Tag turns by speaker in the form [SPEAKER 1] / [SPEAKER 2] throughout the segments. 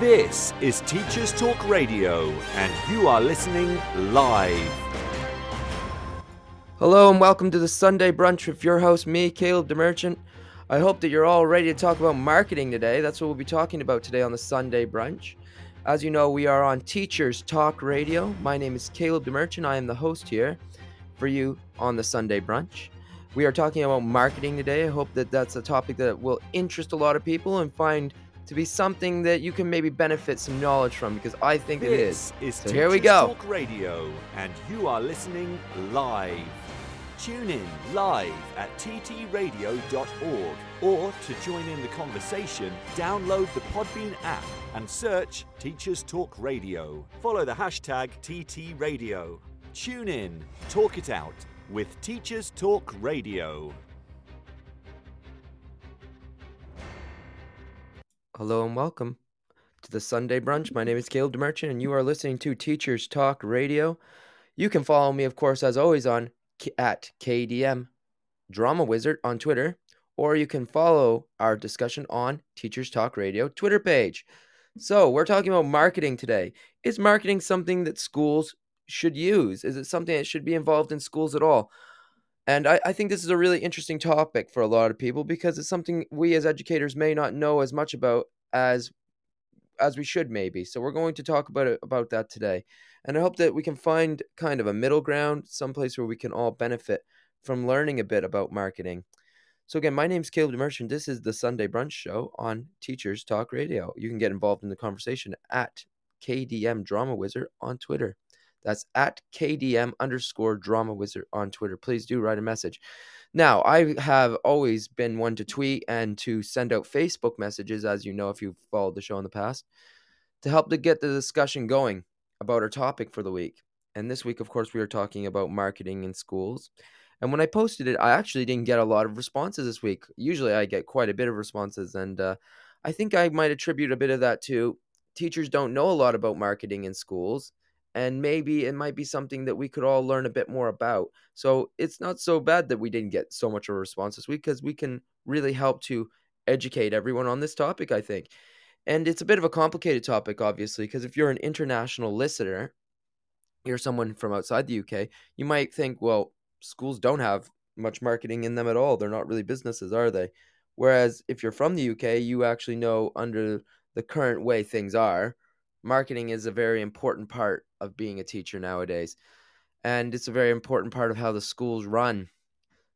[SPEAKER 1] This is Teachers Talk Radio, and you are listening live.
[SPEAKER 2] Hello and welcome to the Sunday Brunch with your host, me, Caleb DeMerchant. I hope that you're all ready to talk about marketing today. That's what we'll be talking about today on the Sunday Brunch. As you know, we are on Teachers Talk Radio. My name is Caleb DeMerchant. I am the host here for you on the Sunday Brunch. We are talking about marketing today. I hope that that's a topic that will interest a lot of people and find to be something that you can maybe benefit some knowledge from because I think it is.
[SPEAKER 1] Is
[SPEAKER 2] So here we go.
[SPEAKER 1] Talk Radio, and you are listening live. Tune in live at ttradio.org or to join in the conversation, download the Podbean app and search Teachers Talk Radio. Follow the hashtag TTRadio. Tune in, talk it out with Teachers Talk Radio.
[SPEAKER 2] Hello and welcome to the Sunday Brunch. My name is Caleb DeMerchant, and you are listening to Teachers Talk Radio. You can follow me, of course, as always, on K- at KDM Drama Wizard on Twitter, or you can follow our discussion on Teachers Talk Radio Twitter page. So we're talking about marketing today. Is marketing something that schools should use? Is it something that should be involved in schools at all? And I, I think this is a really interesting topic for a lot of people because it's something we as educators may not know as much about as as we should maybe. So we're going to talk about it about that today. And I hope that we can find kind of a middle ground, someplace where we can all benefit from learning a bit about marketing. So again, my name's Caleb DeMerchant. This is the Sunday Brunch Show on Teachers Talk Radio. You can get involved in the conversation at KDM Drama Wizard on Twitter. That's at KDM underscore drama wizard on Twitter. Please do write a message. Now, I have always been one to tweet and to send out Facebook messages, as you know, if you've followed the show in the past, to help to get the discussion going about our topic for the week. And this week, of course, we are talking about marketing in schools. And when I posted it, I actually didn't get a lot of responses this week. Usually I get quite a bit of responses. And uh, I think I might attribute a bit of that to teachers don't know a lot about marketing in schools and maybe it might be something that we could all learn a bit more about. So it's not so bad that we didn't get so much of a response this week because we can really help to educate everyone on this topic, I think. And it's a bit of a complicated topic, obviously, because if you're an international listener, you're someone from outside the UK, you might think, well, schools don't have much marketing in them at all. They're not really businesses, are they? Whereas if you're from the UK, you actually know under the current way things are, marketing is a very important part of being a teacher nowadays. And it's a very important part of how the schools run.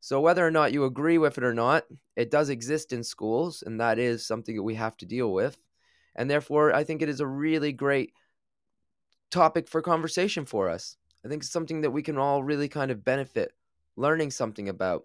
[SPEAKER 2] So, whether or not you agree with it or not, it does exist in schools, and that is something that we have to deal with. And therefore, I think it is a really great topic for conversation for us. I think it's something that we can all really kind of benefit learning something about.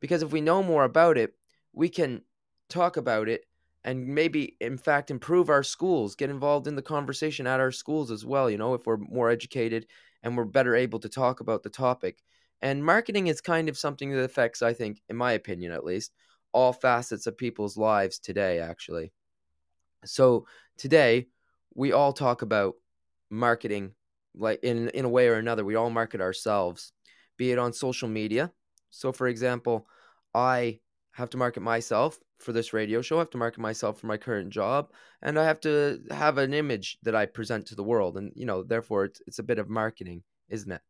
[SPEAKER 2] Because if we know more about it, we can talk about it and maybe in fact improve our schools get involved in the conversation at our schools as well you know if we're more educated and we're better able to talk about the topic. And marketing is kind of something that affects i think in my opinion at least all facets of people's lives today actually. So today we all talk about marketing like in in a way or another we all market ourselves be it on social media. So for example i have to market myself for this radio show. I have to market myself for my current job, and I have to have an image that I present to the world. And you know, therefore, it's it's a bit of marketing, isn't it?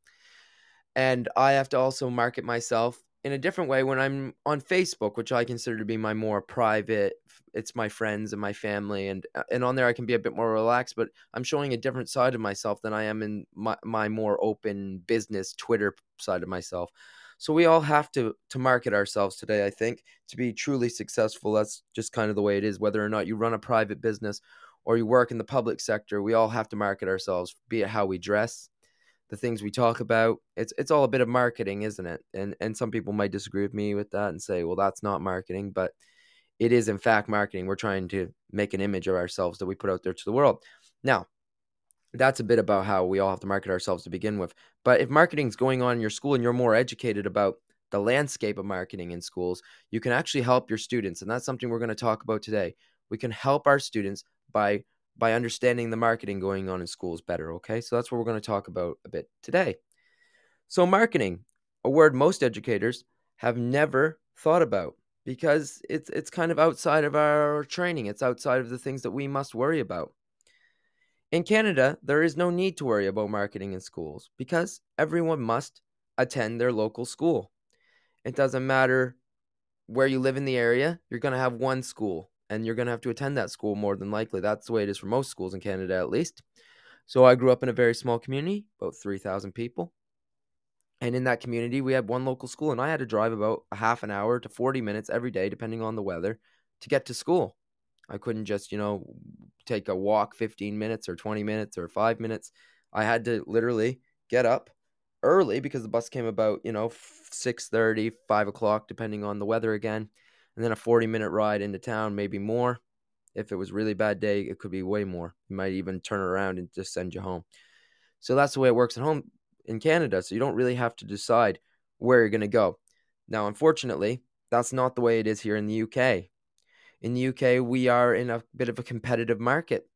[SPEAKER 2] And I have to also market myself in a different way when I'm on Facebook, which I consider to be my more private. It's my friends and my family, and uh, and on there I can be a bit more relaxed. But I'm showing a different side of myself than I am in my my more open business Twitter side of myself. So we all have to to market ourselves today, I think, to be truly successful. That's just kind of the way it is. Whether or not you run a private business or you work in the public sector, we all have to market ourselves, be it how we dress, the things we talk about. It's it's all a bit of marketing, isn't it? And and some people might disagree with me with that and say, well, that's not marketing, but it is in fact marketing. We're trying to make an image of ourselves that we put out there to the world. Now, that's a bit about how we all have to market ourselves to begin with. But if marketing's going on in your school and you're more educated about the landscape of marketing in schools, you can actually help your students. And that's something we're going to talk about today. We can help our students by by understanding the marketing going on in schools better, okay? So that's what we're going to talk about a bit today. So marketing, a word most educators have never thought about because it's it's kind of outside of our training. It's outside of the things that we must worry about. In Canada, there is no need to worry about marketing in schools because everyone must attend their local school. It doesn't matter where you live in the area, you're going to have one school and you're going to have to attend that school more than likely. That's the way it is for most schools in Canada, at least. So I grew up in a very small community, about 3,000 people. And in that community, we had one local school, and I had to drive about a half an hour to 40 minutes every day, depending on the weather, to get to school. I couldn't just, you know, take a walk 15 minutes or 20 minutes or five minutes. I had to literally get up early because the bus came about, you know, 6 30, 5 o'clock, depending on the weather again. And then a 40 minute ride into town, maybe more. If it was really bad day, it could be way more. You might even turn around and just send you home. So that's the way it works at home in Canada. So you don't really have to decide where you're going to go. Now, unfortunately, that's not the way it is here in the UK. In the UK, we are in a bit of a competitive market.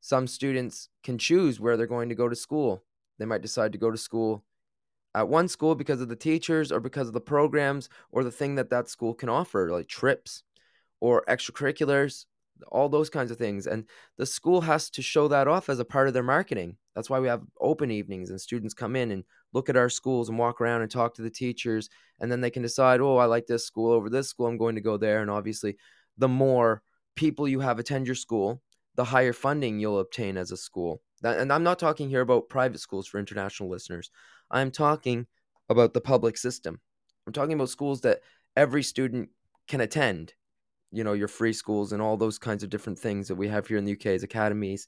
[SPEAKER 2] Some students can choose where they're going to go to school. They might decide to go to school at one school because of the teachers or because of the programs or the thing that that school can offer, like trips or extracurriculars all those kinds of things. And the school has to show that off as a part of their marketing. That's why we have open evenings and students come in and look at our schools and walk around and talk to the teachers. And then they can decide, oh, I like this school over this school. I'm going to go there. And obviously, the more people you have attend your school, the higher funding you'll obtain as a school. And I'm not talking here about private schools for international listeners. I'm talking about the public system. I'm talking about schools that every student can attend you know your free schools and all those kinds of different things that we have here in the UK as academies,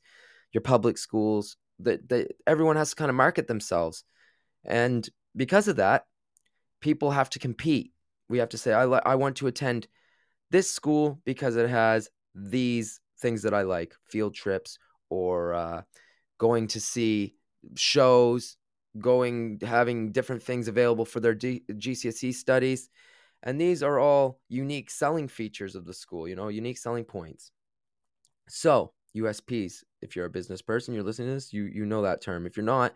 [SPEAKER 2] your public schools. That that everyone has to kind of market themselves, and because of that, people have to compete. We have to say, I I want to attend this school because it has these things that I like, field trips or uh, going to see shows, going having different things available for their D- GCSE studies and these are all unique selling features of the school, you know, unique selling points. So, USPs, if you're a business person, you're listening to this, you you know that term. If you're not,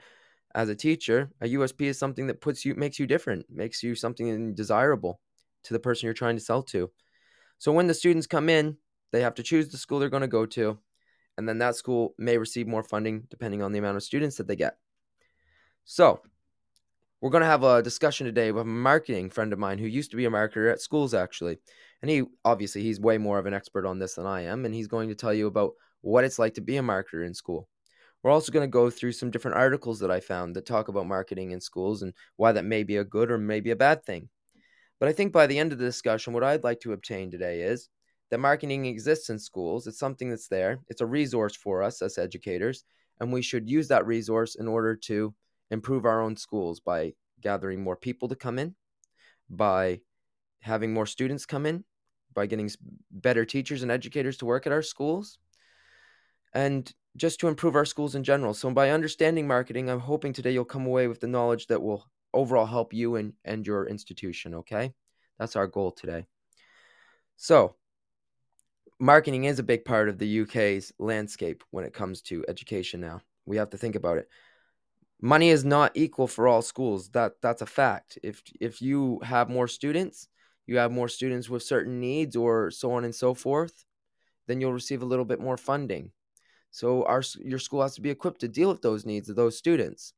[SPEAKER 2] as a teacher, a USP is something that puts you makes you different, makes you something desirable to the person you're trying to sell to. So when the students come in, they have to choose the school they're going to go to, and then that school may receive more funding depending on the amount of students that they get. So, we're going to have a discussion today with a marketing friend of mine who used to be a marketer at schools, actually. And he obviously he's way more of an expert on this than I am, and he's going to tell you about what it's like to be a marketer in school. We're also going to go through some different articles that I found that talk about marketing in schools and why that may be a good or maybe a bad thing. But I think by the end of the discussion, what I'd like to obtain today is that marketing exists in schools. It's something that's there, it's a resource for us as educators, and we should use that resource in order to improve our own schools by gathering more people to come in, by having more students come in, by getting better teachers and educators to work at our schools, and just to improve our schools in general. So, by understanding marketing, I'm hoping today you'll come away with the knowledge that will overall help you and, and your institution. Okay. That's our goal today. So, marketing is a big part of the UK's landscape when it comes to education now. We have to think about it money is not equal for all schools. That that's a fact. If if you have more students, you have more students with certain needs or so on and so forth, then you'll receive a little bit more funding. So our your school has to be equipped to deal with those needs of those students.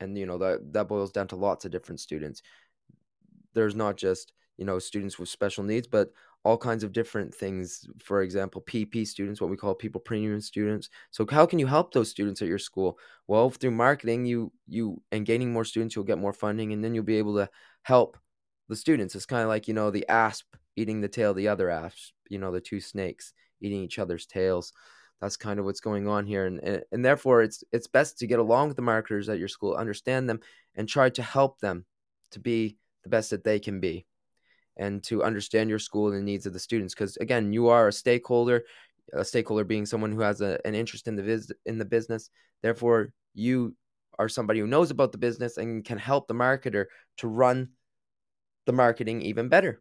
[SPEAKER 2] And you know that that boils down to lots of different students. There's not just, you know, students with special needs, but all kinds of different things. For example, PP students, what we call pupil premium students. So how can you help those students at your school? Well, through marketing, you you and gaining more students, you'll get more funding, and then you'll be able to help the students. It's kind of like you know the asp eating the tail of the other asp. You know the two snakes eating each other's tails. That's kind of what's going on here, and, and and therefore it's it's best to get along with the marketers at your school, understand them, and try to help them to be the best that they can be and to understand your school and the needs of the students because again you are a stakeholder a stakeholder being someone who has a, an interest in the vis- in the business therefore you are somebody who knows about the business and can help the marketer to run the marketing even better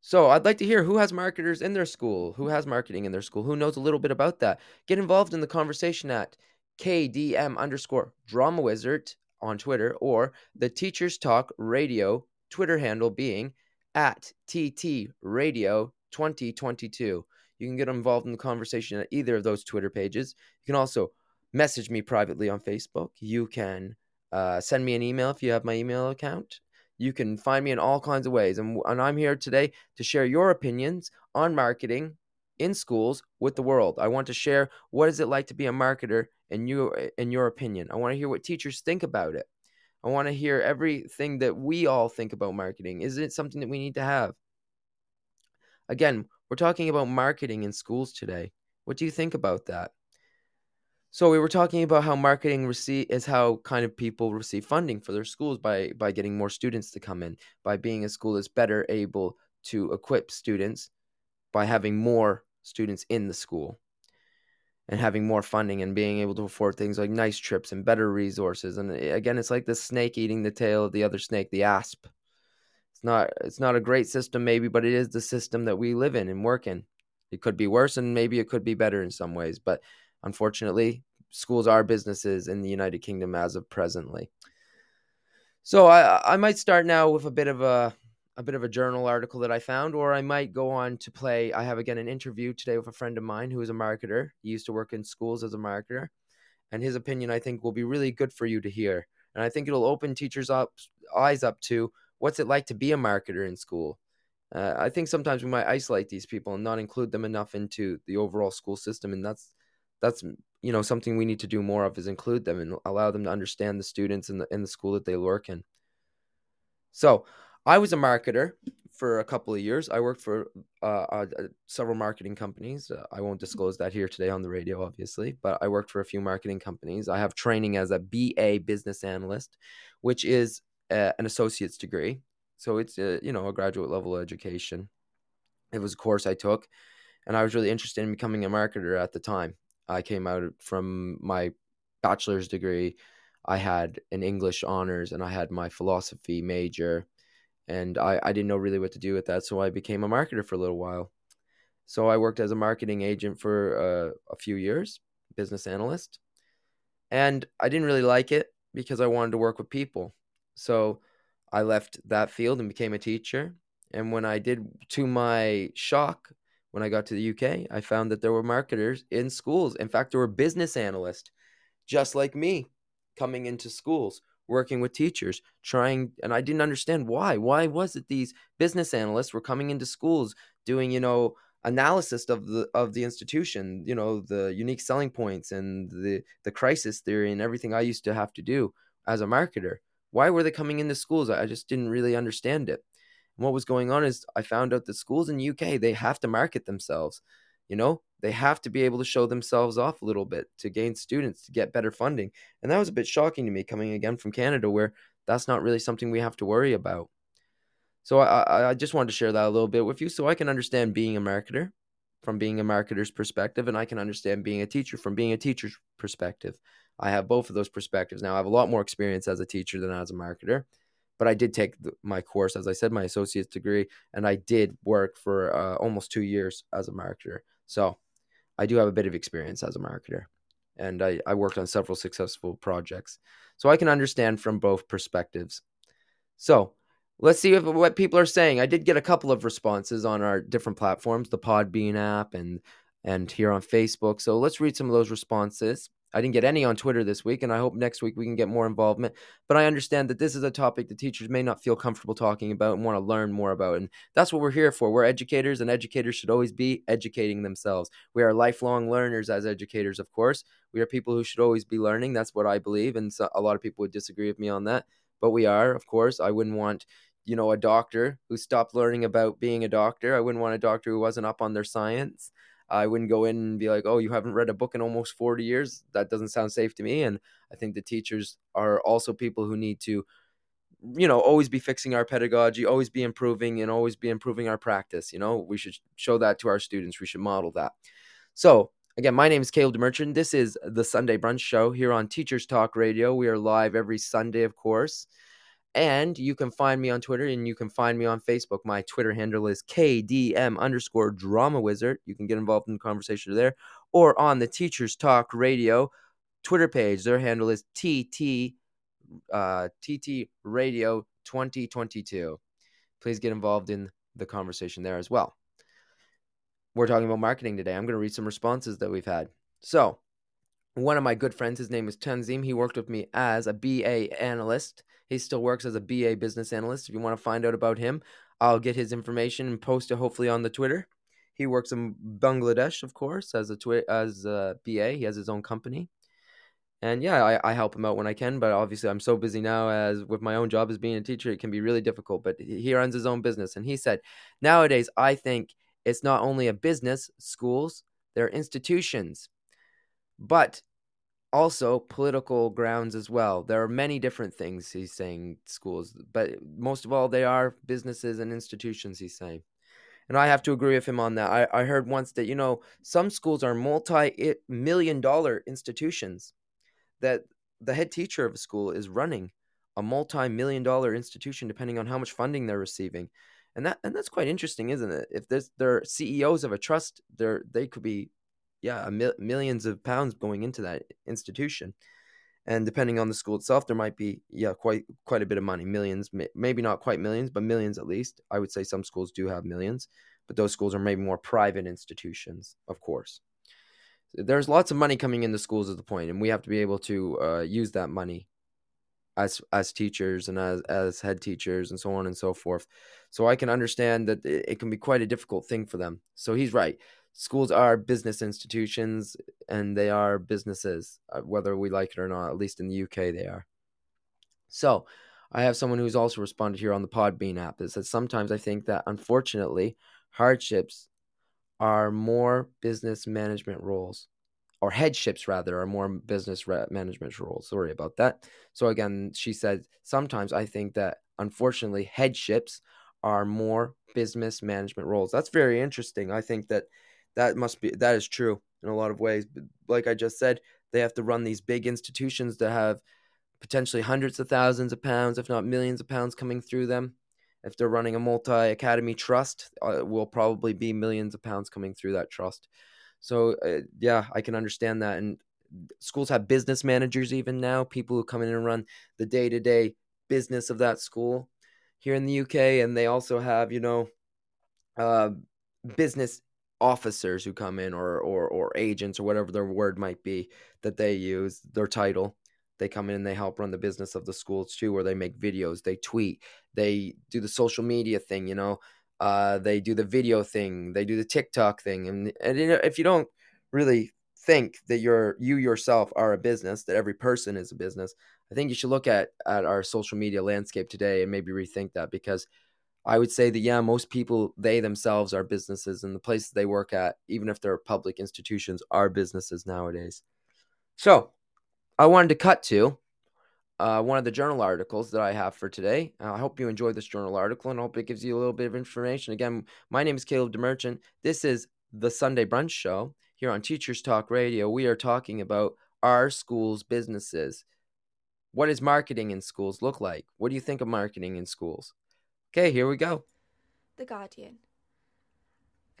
[SPEAKER 2] so I'd like to hear who has marketers in their school, who has marketing in their school, who knows a little bit about that. Get involved in the conversation at KDM underscore drama wizard on Twitter or the Teachers Talk Radio Twitter handle being at TT Radio 2022. You can get involved in the conversation at either of those Twitter pages. You can also message me privately on Facebook. You can uh, send me an email if you have my email account. You can find me in all kinds of ways. And, and I'm here today to share your opinions on marketing in schools with the world. I want to share what is it like to be a marketer in your in your opinion. I want to hear what teachers think about it. I want to hear everything that we all think about marketing. Is it something that we need to have? Again, we're talking about marketing in schools today. What do you think about that? So we were talking about how marketing receive is how kind of people receive funding for their schools by by getting more students to come in, by being a school that's better able to equip students by having more students in the school and having more funding and being able to afford things like nice trips and better resources. And eh, again, it's like the snake eating the tail of the other snake, the asp. It's not it's not a great system maybe, but it is the system that we live in and work in. It could be worse and maybe it could be better in some ways, but unfortunately, schools are businesses in the United Kingdom as of presently. So I I might start now with a bit of a a bit of a journal article that I found, or I might go on to play. I have again an interview today with a friend of mine who is a marketer. He used to work in schools as a marketer, and his opinion I think will be really good for you to hear. And I think it'll open teachers' up eyes up to what's it like to be a marketer in school. Uh, I think sometimes we might isolate these people and not include them enough into the overall school system, and that's that's you know something we need to do more of is include them and allow them to understand the students in the in the school that they work in. So I was a marketer for a couple of years. I worked for uh, uh, several marketing companies. Uh, I won't disclose that here today on the radio, obviously, but I worked for a few marketing companies. I have training as a BA business analyst, which is uh, an associate's degree. So it's a, you know a graduate level education. It was a course I took, and I was really interested in becoming a marketer at the time. I came out from my bachelor's degree. I had an English honors and I had my philosophy major and I, I didn't know really what to do with that so i became a marketer for a little while so i worked as a marketing agent for uh, a few years business analyst and i didn't really like it because i wanted to work with people so i left that field and became a teacher and when i did to my shock when i got to the uk i found that there were marketers in schools in fact there were business analysts just like me coming into schools working with teachers trying and i didn't understand why. Why was it these business analysts were coming into schools doing you know analysis of the of the institution you know the unique selling points and the the crisis theory and everything i used to have to do as a marketer? Why were they coming into schools? I just didn't really understand it and what was going on is i found out that schools in uk they have to market themselves you know they have to be able to show themselves off a little bit to gain students to get better funding. And that was a bit shocking to me coming again from Canada, where that's not really something we have to worry about. So I, I just wanted to share that a little bit with you so I can understand being a marketer from being a marketer's perspective, and I can understand being a teacher from being a teacher's perspective. I have both of those perspectives now. I have a lot more experience as a teacher than as a marketer, but I did take the, my course, as I said, my associate's degree, and I did work for uh, almost two years as a marketer. So I do have a bit of experience as a marketer, and I, I worked on several successful projects. So I can understand from both perspectives. So let's see if, what people are saying. I did get a couple of responses on our different platforms, the Podbean app and and here on Facebook. So let's read some of those responses. I didn't get any on Twitter this week, and I hope next week we can get more involvement. But I understand that this is a topic that teachers may not feel comfortable talking about and want to learn more about. And that's what we're here for. We're educators, and educators should always be educating themselves. We are lifelong learners as educators, of course. We are people who should always be learning. That's what I believe. And so a lot of people would disagree with me on that. But we are, of course. I wouldn't want you know, a doctor who stopped learning about being a doctor. I wouldn't want a doctor who wasn't up on their science. I wouldn't go in and be like, oh, you haven't read a book in almost 40 years. That doesn't sound safe to me. And I think the teachers are also people who need to, you know, always be fixing our pedagogy, always be improving, and always be improving our practice. You know, we should show that to our students. We should model that. So, again, my name is Caleb DeMerchant. This is the Sunday Brunch Show here on Teachers Talk Radio. We are live every Sunday, of course. And you can find me on Twitter and you can find me on Facebook. My Twitter handle is KDM underscore drama wizard. You can get involved in the conversation there or on the Teachers Talk Radio Twitter page. Their handle is TT, uh, TT Radio 2022. Please get involved in the conversation there as well. we're talking about marketing today. I'm going to read some responses that we've had. So, one of my good friends, his name is Tanzim. He worked with me as a BA analyst. He still works as a BA business analyst. If you want to find out about him, I'll get his information and post it hopefully on the Twitter. He works in Bangladesh, of course, as a twi- as a BA. He has his own company, and yeah, I, I help him out when I can. But obviously, I'm so busy now as with my own job as being a teacher, it can be really difficult. But he runs his own business, and he said, nowadays, I think it's not only a business, schools, they're institutions, but also political grounds as well. There are many different things he's saying schools, but most of all, they are businesses and institutions. He's saying and I have to agree with him on that. I, I heard once that you know some schools are multi-million dollar institutions that the head teacher of a school is running a multi-million dollar institution depending on how much funding they're receiving and that and that's quite interesting isn't it if there's they're ceos of a trust they're they could be yeah mil- millions of pounds going into that institution. And depending on the school itself there might be yeah quite quite a bit of money millions maybe not quite millions but millions at least. I would say some schools do have millions but those schools are maybe more private institutions of course. There's lots of money coming into schools at the point and we have to be able to uh, use that money as as teachers and as as head teachers and so on and so forth. So i can understand that it, it can be quite a difficult thing for them. So he's right schools are business institutions and they are businesses, uh, whether we like it or not. At least in the UK, they are. So, I have someone who's also responded here on the Podbean app that says sometimes I think that unfortunately hardships are more business management roles, or headships rather, are more business management roles. Sorry about that. So again, she said sometimes I think that unfortunately headships are more business management roles. That's very interesting. I think that that must be that is true in a lot of ways. But like I just said, they have to run these big institutions that have potentially hundreds of thousands of pounds, if not millions of pounds, coming through them. If they're running a multi academy trust, uh, will probably be millions of pounds coming through that trust. So uh, yeah, I can understand that. And schools have business managers even now, people who come in and run the day to day business of that school here in the UK, and they also have you know uh, business officers who come in or or or agents or whatever their word might be that they use their title they come in and they help run the business of the schools too where they make videos they tweet they do the social media thing you know uh, they do the video thing they do the tiktok thing and, and you know, if you don't really think that you're you yourself are a business that every person is a business i think you should look at at our social media landscape today and maybe rethink that because I would say that yeah, most people they themselves are businesses, and the places they work at, even if they're public institutions, are businesses nowadays. So, I wanted to cut to uh, one of the journal articles that I have for today. Uh, I hope you enjoyed this journal article, and I hope it gives you a little bit of information. Again, my name is Caleb DeMerchant. This is the Sunday Brunch Show here on Teachers Talk Radio. We are talking about our schools' businesses. What does marketing in schools look like? What do you think of marketing in schools? Okay, here we go.
[SPEAKER 3] The Guardian.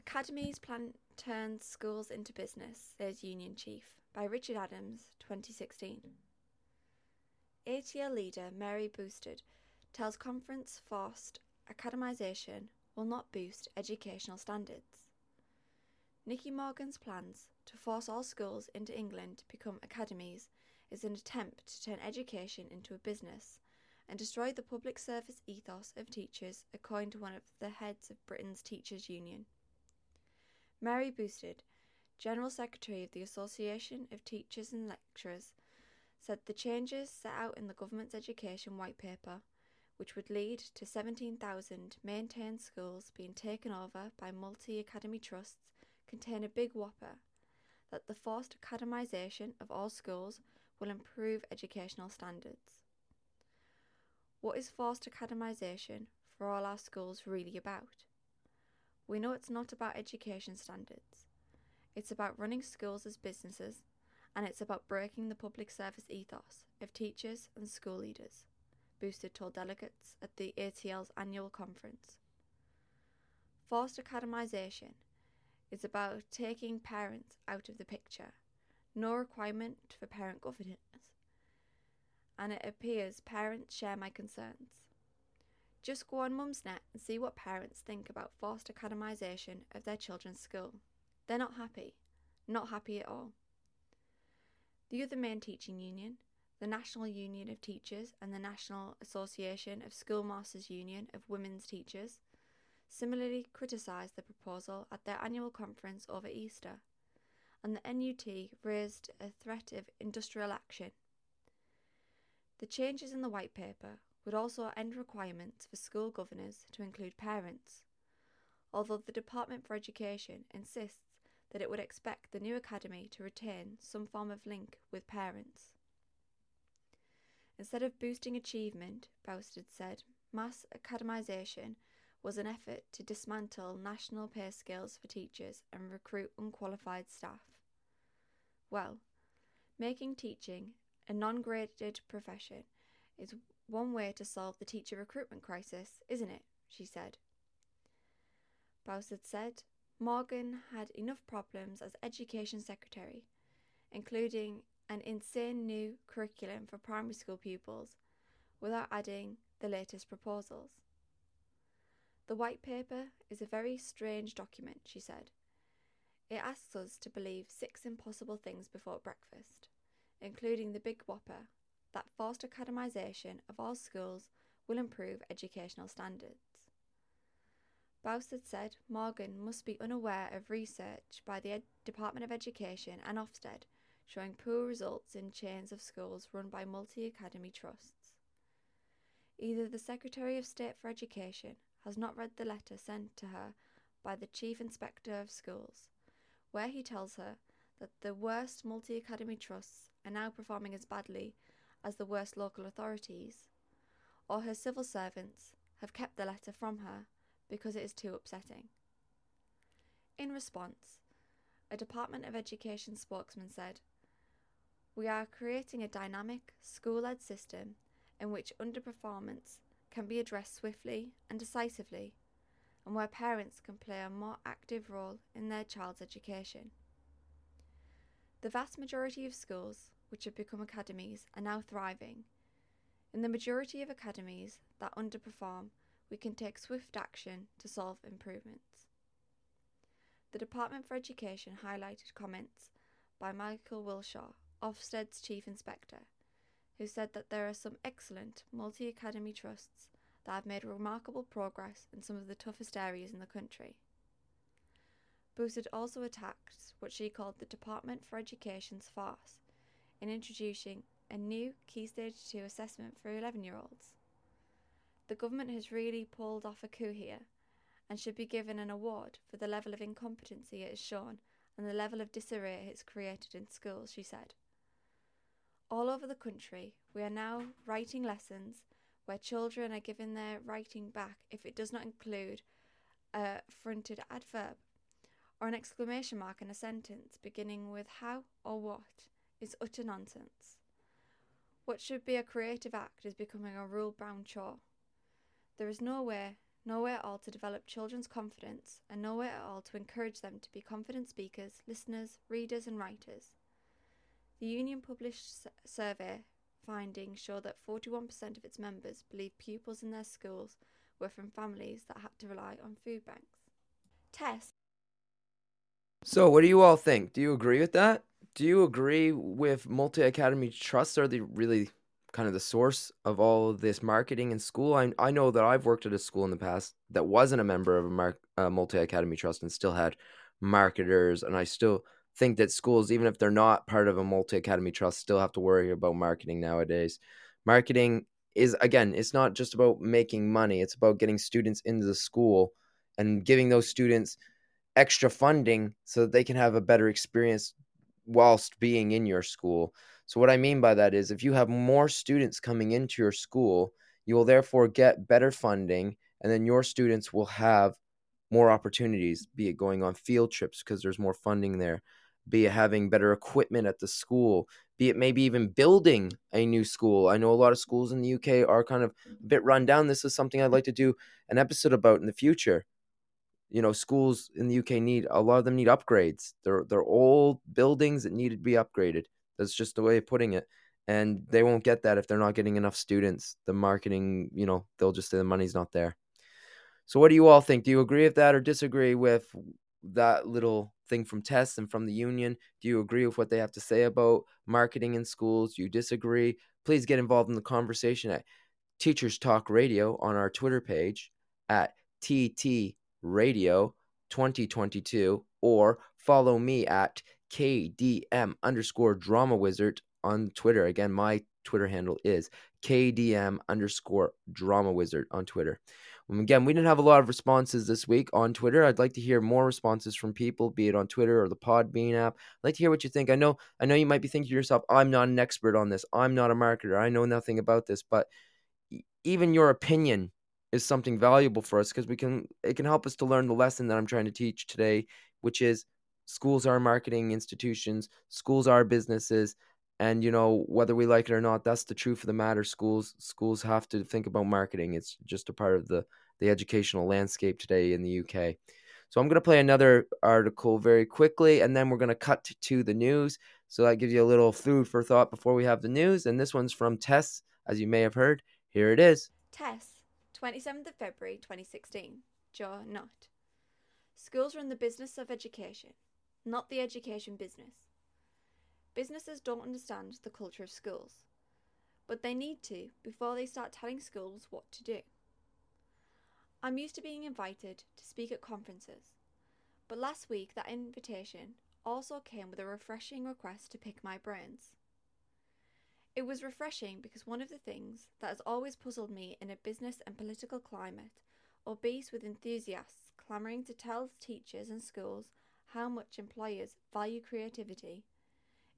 [SPEAKER 3] Academies plan turns schools into business, says Union Chief, by Richard Adams, 2016. ATL leader Mary Bousted tells conference forced academisation will not boost educational standards. Nicky Morgan's plans to force all schools into England to become academies is an attempt to turn education into a business and destroy the public service ethos of teachers, according to one of the heads of Britain's Teachers' Union. Mary Bousted, General Secretary of the Association of Teachers and Lecturers, said the changes set out in the government's education white paper, which would lead to 17,000 maintained schools being taken over by multi academy trusts, contain a big whopper that the forced academisation of all schools will improve educational standards. What is forced academisation for all our schools really about? We know it's not about education standards. It's about running schools as businesses, and it's about breaking the public service ethos of teachers and school leaders, Bousted told delegates at the ATL's annual conference. Forced academisation is about taking parents out of the picture, no requirement for parent governance and it appears parents share my concerns. Just go on Mumsnet and see what parents think about forced academisation of their children's school. They're not happy. Not happy at all. The other main teaching union, the National Union of Teachers and the National Association of Schoolmasters Union of Women's Teachers, similarly criticised the proposal at their annual conference over Easter, and the NUT raised a threat of industrial action. The changes in the white paper would also end requirements for school governors to include parents, although the Department for Education insists that it would expect the new academy to retain some form of link with parents. Instead of boosting achievement, Bousted said, mass academisation was an effort to dismantle national pay scales for teachers and recruit unqualified staff. Well, making teaching a non graded profession is one way to solve the teacher recruitment crisis, isn't it? she said. Bousted said Morgan had enough problems as Education Secretary, including an insane new curriculum for primary school pupils, without adding the latest proposals. The white paper is a very strange document, she said. It asks us to believe six impossible things before breakfast, including the big whopper that forced academisation of all schools will improve educational standards. Bousted said Morgan must be unaware of research by the Ed- Department of Education and Ofsted showing poor results in chains of schools run by multi academy trusts. Either the Secretary of State for Education has not read the letter sent to her by the Chief Inspector of Schools, where he tells her that the worst multi academy trusts are now performing as badly as the worst local authorities, or her civil servants have kept the letter from her because it is too upsetting. In response, a Department of Education spokesman said, We are creating a dynamic, school led system in which underperformance can be addressed swiftly and decisively, and where parents can play a more active role in their child's education. The vast majority of schools, which have become academies, are now thriving. In the majority of academies that underperform, we can take swift action to solve improvements. The Department for Education highlighted comments by Michael Wilshaw, Ofsted's Chief Inspector, who said that there are some excellent multi academy trusts that have made remarkable progress in some of the toughest areas in the country. Bousted also attacked what she called the Department for Education's farce in introducing a new Key Stage 2 assessment for 11 year olds. The government has really pulled off a coup here and should be given an award for the level of incompetency it has shown and the level of disarray it has created in schools, she said. All over the country, we are now writing lessons where children are given their writing back if it does not include a fronted adverb or an exclamation mark in a sentence beginning with how or what is utter nonsense. What should be a creative act is becoming a rule bound chore. There is no way, no way at all to develop children's confidence, and no way at all to encourage them to be confident speakers, listeners, readers, and writers. The union published survey findings show that 41% of its members believe pupils in their schools were from families that had to rely on food banks. Tess
[SPEAKER 2] So, what do you all think? Do you agree with that? Do you agree with multi academy trusts? Are the really kind of the source of all of this marketing in school? I, I know that I've worked at a school in the past that wasn't a member of a multi academy trust and still had marketers. And I still think that schools, even if they're not part of a multi academy trust, still have to worry about marketing nowadays. Marketing is, again, it's not just about making money, it's about getting students into the school and giving those students extra funding so that they can have a better experience whilst being in your school. So, what I mean by that is if you have more students coming into your school, you will therefore get better funding, and then your students will have more opportunities, be it going on field trips because there's more funding there, be it having better equipment at the school, be it maybe even building a new school. I know a lot of schools in the UK are kind of a bit run down. This is something I'd like to do an episode about in the future you know schools in the UK need a lot of them need upgrades. They're they're old buildings that need to be upgraded. That's just the way of putting it. and they won't get that if they're not getting enough students. The marketing, you know, they'll just say the money's not there. So, what do you all think? Do you agree with that or disagree with that little thing from Tess and from the union? Do you agree with what they have to say about marketing in schools? Do you disagree? Please get involved in the conversation at Teachers Talk Radio on our Twitter page at TT Radio 2022 or follow me at KDM underscore drama wizard on Twitter. Again, my Twitter handle is KDM underscore drama wizard on Twitter. Um, again, we didn't have a lot of responses this week on Twitter. I'd like to hear more responses from people, be it on Twitter or the Podbean app. I'd like to hear what you think. I know, I know you might be thinking to yourself, "I'm not an expert on this. I'm not a marketer. I know nothing about this." But even your opinion is something valuable for us because we can. It can help us to learn the lesson that I'm trying to teach today, which is schools are marketing institutions, schools are businesses, and you know whether we like it or not that's the truth of the matter. Schools schools have to think about marketing. It's just a part of the the educational landscape today in the uk so i'm going to play another article very quickly and then we're going to cut to the news. So that gives you a little food for thought before we have the news and this one's from tess as you may have heard. Here it is.
[SPEAKER 3] Tess, 27th of February 2016. Joe Nutt. Schools run the business of education, not the education business. Businesses don't understand the culture of schools, but they need to before they start telling schools what to do. I'm used to being invited to speak at conferences, but last week that invitation also came with a refreshing request to pick my brains. It was refreshing because one of the things that has always puzzled me in a business and political climate, obese with enthusiasts clamouring to tell teachers and schools how much employers value creativity,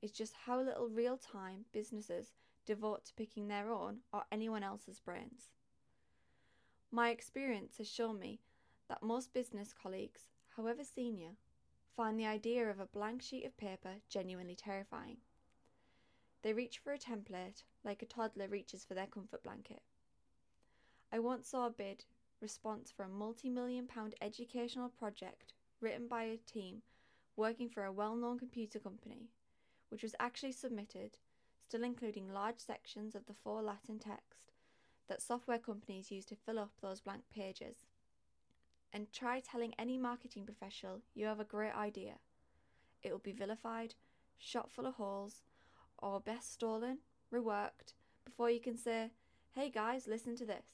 [SPEAKER 3] is just how little real time businesses devote to picking their own or anyone else's brains. My experience has shown me that most business colleagues, however senior, find the idea of a blank sheet of paper genuinely terrifying. They reach for a template like a toddler reaches for their comfort blanket. I once saw a bid response for a multi million pound educational project written by a team working for a well known computer company which was actually submitted, still including large sections of the faux Latin text that software companies use to fill up those blank pages. And try telling any marketing professional you have a great idea. It will be vilified, shot full of holes, or best stolen, reworked, before you can say, hey guys, listen to this.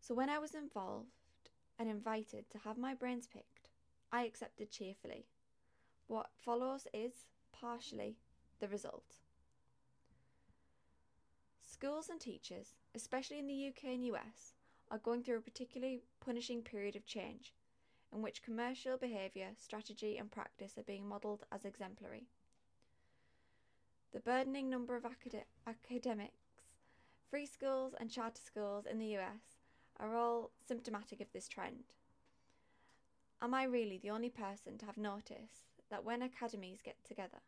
[SPEAKER 3] So when I was involved and invited to have my brains picked, I accepted cheerfully. What follows is partially the result. Schools and teachers, especially in the UK and US, are going through a particularly punishing period of change, in which commercial behaviour, strategy, and practice are being modelled as exemplary. The burdening number of acad- academics, free schools, and charter schools in the US are all symptomatic of this trend. Am I really the only person to have noticed that when academies get together,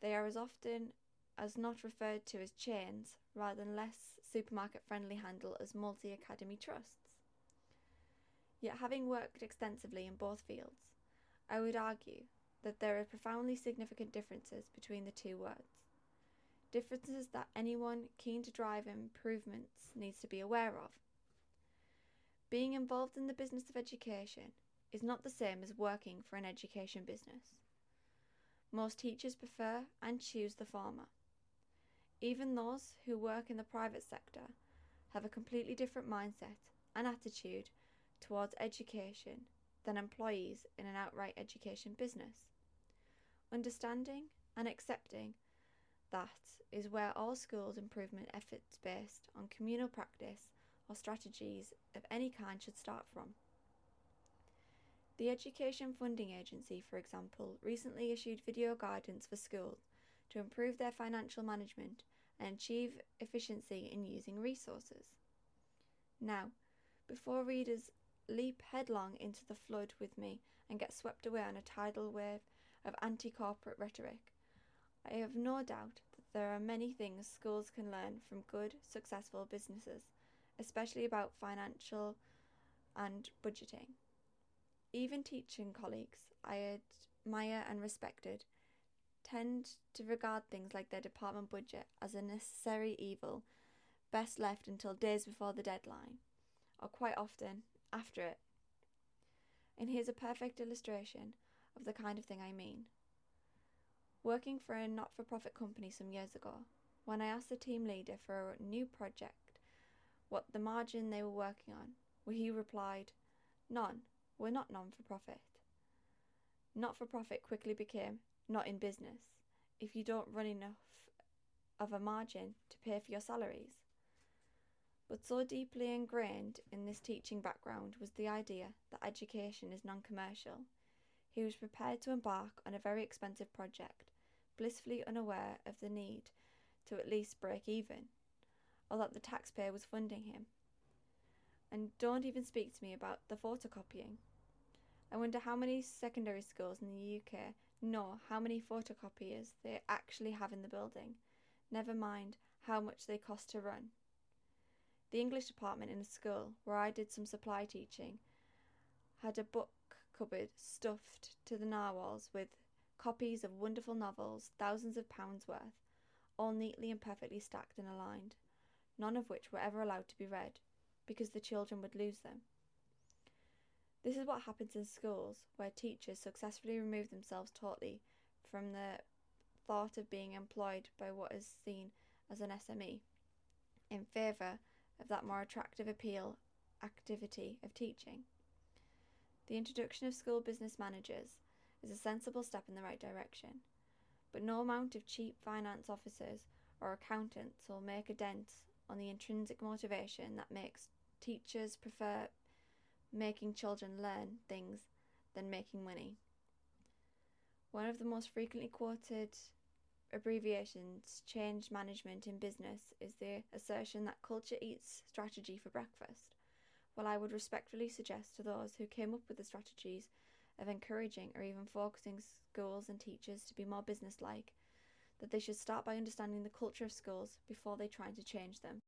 [SPEAKER 3] they are as often as not referred to as chains rather than less supermarket friendly handle as multi academy trusts. Yet, having worked extensively in both fields, I would argue that there are profoundly significant differences between the two words. Differences that anyone keen to drive improvements needs to be aware of. Being involved in the business of education is not the same as working for an education business. Most teachers prefer and choose the former. Even those who work in the private sector have a completely different mindset and attitude towards education than employees in an outright education business. Understanding and accepting that is where all schools improvement efforts based on communal practice or strategies of any kind should start from. The Education Funding Agency, for example, recently issued video guidance for schools to improve their financial management and achieve efficiency in using resources. Now, before readers leap headlong into the flood with me and get swept away on a tidal wave of anti corporate rhetoric, I have no doubt that there are many things schools can learn from good, successful businesses, especially about financial and budgeting. Even teaching colleagues I admire and respected tend to regard things like their department budget as a necessary evil, best left until days before the deadline, or quite often after it. And here's a perfect illustration of the kind of thing I mean. Working for a not for profit company some years ago, when I asked the team leader for a new project what the margin they were working on, he replied, None, we're not non for profit. Not for profit quickly became not in business if you don't run enough of a margin to pay for your salaries. But so deeply ingrained in this teaching background was the idea that education is non commercial, he was prepared to embark on a very expensive project, blissfully unaware of the need to at least break even, or that the taxpayer was funding him. And don't even speak to me about the photocopying. I wonder how many secondary schools in the UK know how many photocopiers they actually have in the building, never mind how much they cost to run. The English department in a school where I did some supply teaching had a book cupboard stuffed to the narwhals with copies of wonderful novels, thousands of pounds worth, all neatly and perfectly stacked and aligned, none of which were ever allowed to be read, because the children would lose them. This is what happens in schools where teachers successfully remove themselves totally from the thought of being employed by what is seen as an SME in favour of that more attractive appeal activity of teaching. The introduction of school business managers is a sensible step in the right direction, but no amount of cheap finance officers or accountants will make a dent on the intrinsic motivation that makes teachers prefer making children learn things than making money. One of the most frequently quoted abbreviations, change management in business, is the assertion that culture eats strategy for breakfast. While I would respectfully suggest to those who came up with the strategies of encouraging or even focusing schools and teachers to be more businesslike, that they should start by understanding the culture of schools before they try to change them.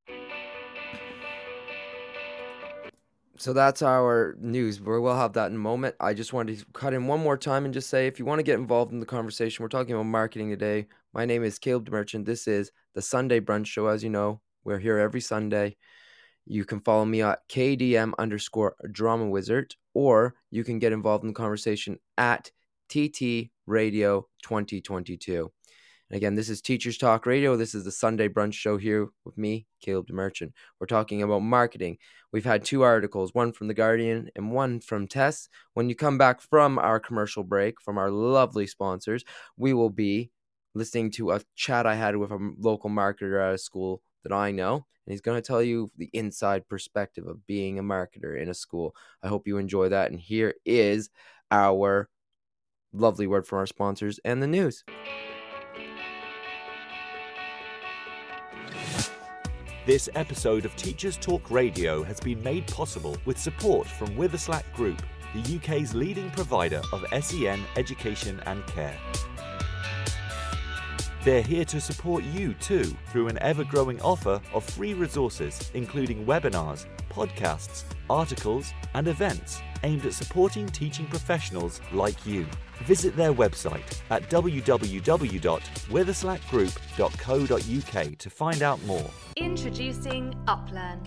[SPEAKER 2] So that's our news. We will have that in a moment. I just wanted to cut in one more time and just say if you want to get involved in the conversation, we're talking about marketing today. My name is Caleb DeMerchant. This is the Sunday Brunch Show. As you know, we're here every Sunday. You can follow me at KDM underscore drama wizard, or you can get involved in the conversation at TT Radio 2022. And again, this is Teachers Talk Radio. This is the Sunday Brunch Show here with me, Caleb DeMerchant. We're talking about marketing. We've had two articles, one from The Guardian and one from Tes. When you come back from our commercial break, from our lovely sponsors, we will be listening to a chat I had with a local marketer at a school that I know. And he's going to tell you the inside perspective of being a marketer in a school. I hope you enjoy that. And here is our lovely word from our sponsors and the news.
[SPEAKER 1] This episode of Teachers Talk Radio has been made possible with support from Witherslack Group, the UK's leading provider of SEN education and care. They're here to support you too through an ever growing offer of free resources, including webinars, podcasts, articles, and events aimed at supporting teaching professionals like you. Visit their website at www.witherslackgroup.co.uk to find out more.
[SPEAKER 4] Introducing UpLearn.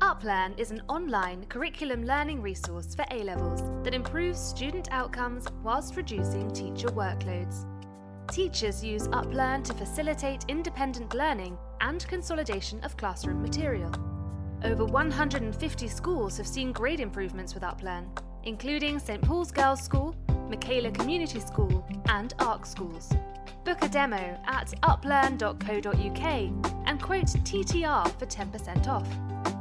[SPEAKER 4] UpLearn is an online curriculum learning resource for A levels that improves student outcomes whilst reducing teacher workloads. Teachers use UpLearn to facilitate independent learning and consolidation of classroom material. Over 150 schools have seen grade improvements with UpLearn, including St Paul's Girls' School, Michaela Community School, and Ark schools. Book a demo at uplearn.co.uk and quote TTR for 10% off.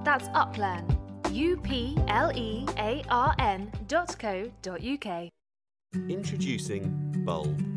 [SPEAKER 4] That's Uplearn, U P L E A R N co UK.
[SPEAKER 1] Introducing Bulb.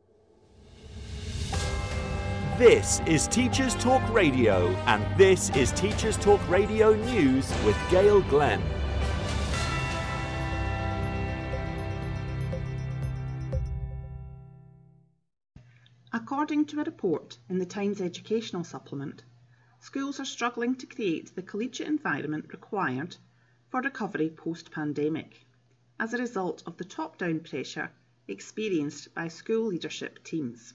[SPEAKER 1] This is Teachers Talk Radio, and this is Teachers Talk Radio News with Gail Glenn.
[SPEAKER 5] According to a report in the Times Educational Supplement, schools are struggling to create the collegiate environment required for recovery post pandemic as a result of the top down pressure experienced by school leadership teams.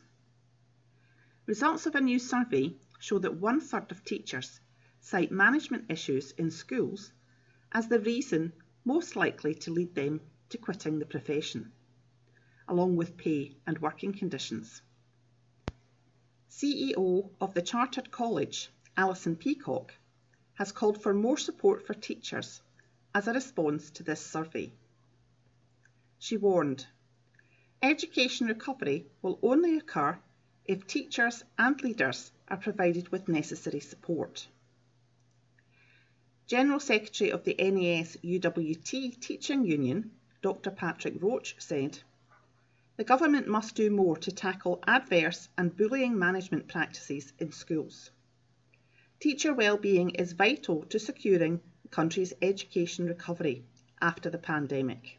[SPEAKER 5] Results of a new survey show that one third of teachers cite management issues in schools as the reason most likely to lead them to quitting the profession, along with pay and working conditions. CEO of the Chartered College, Alison Peacock, has called for more support for teachers as a response to this survey. She warned, Education recovery will only occur if teachers and leaders are provided with necessary support. General Secretary of the NASUWT Teaching Union, Dr Patrick Roach, said, The government must do more to tackle adverse and bullying management practices in schools. Teacher well-being is vital to securing the country's education recovery after the pandemic.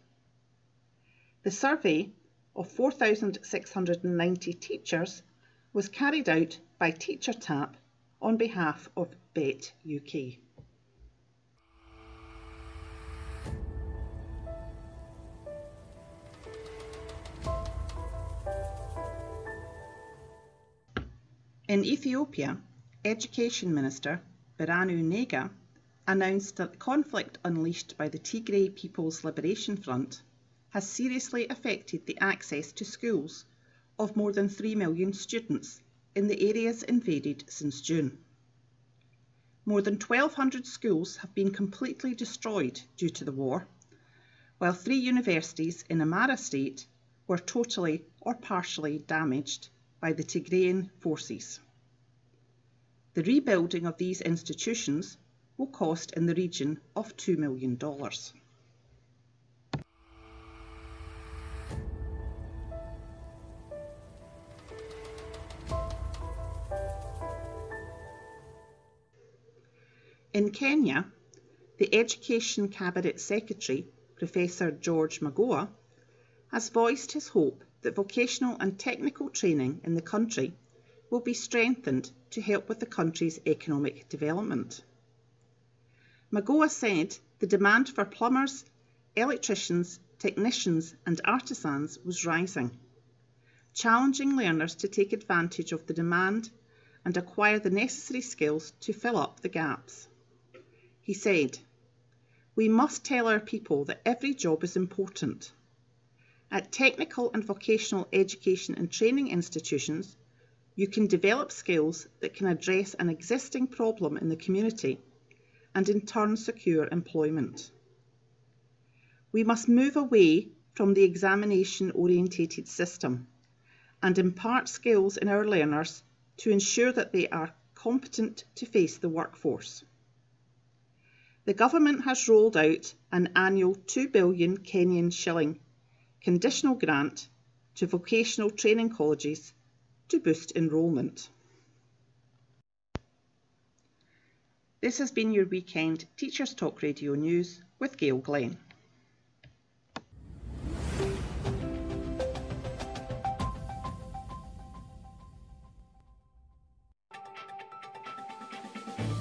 [SPEAKER 5] The survey of 4,690 teachers was carried out by TeacherTapp on behalf of BET UK. In Ethiopia, Education Minister Birhanu Nega announced that the conflict unleashed by the Tigray People's Liberation Front has seriously affected the access to schools of more than 3 million students in the areas invaded since June. More than 1,200 schools have been completely destroyed due to the war, while three universities in Amhara State were totally or partially damaged by the Tigrayan forces. The rebuilding of these institutions will cost in the region of $2 million. In Kenya, the Education Cabinet Secretary, Professor George Magoha, has voiced his hope that vocational and technical training in the country will be strengthened to help with the country's economic development. Magoha said the demand for plumbers, electricians, technicians, and artisans was rising, challenging learners to take advantage of the demand and acquire the necessary skills to fill up the gaps. He said, We must tell our people that every job is important. At technical and vocational education and training institutions, you can develop skills that can address an existing problem in the community and in turn secure employment. We must move away from the examination orientated system and impart skills in our learners to ensure that they are competent to face the workforce. The government has rolled out an annual 2 billion Kenyan shilling conditional grant to vocational training colleges to boost enrolment. This has been your weekend Teachers Talk Radio News with Gail Glenn.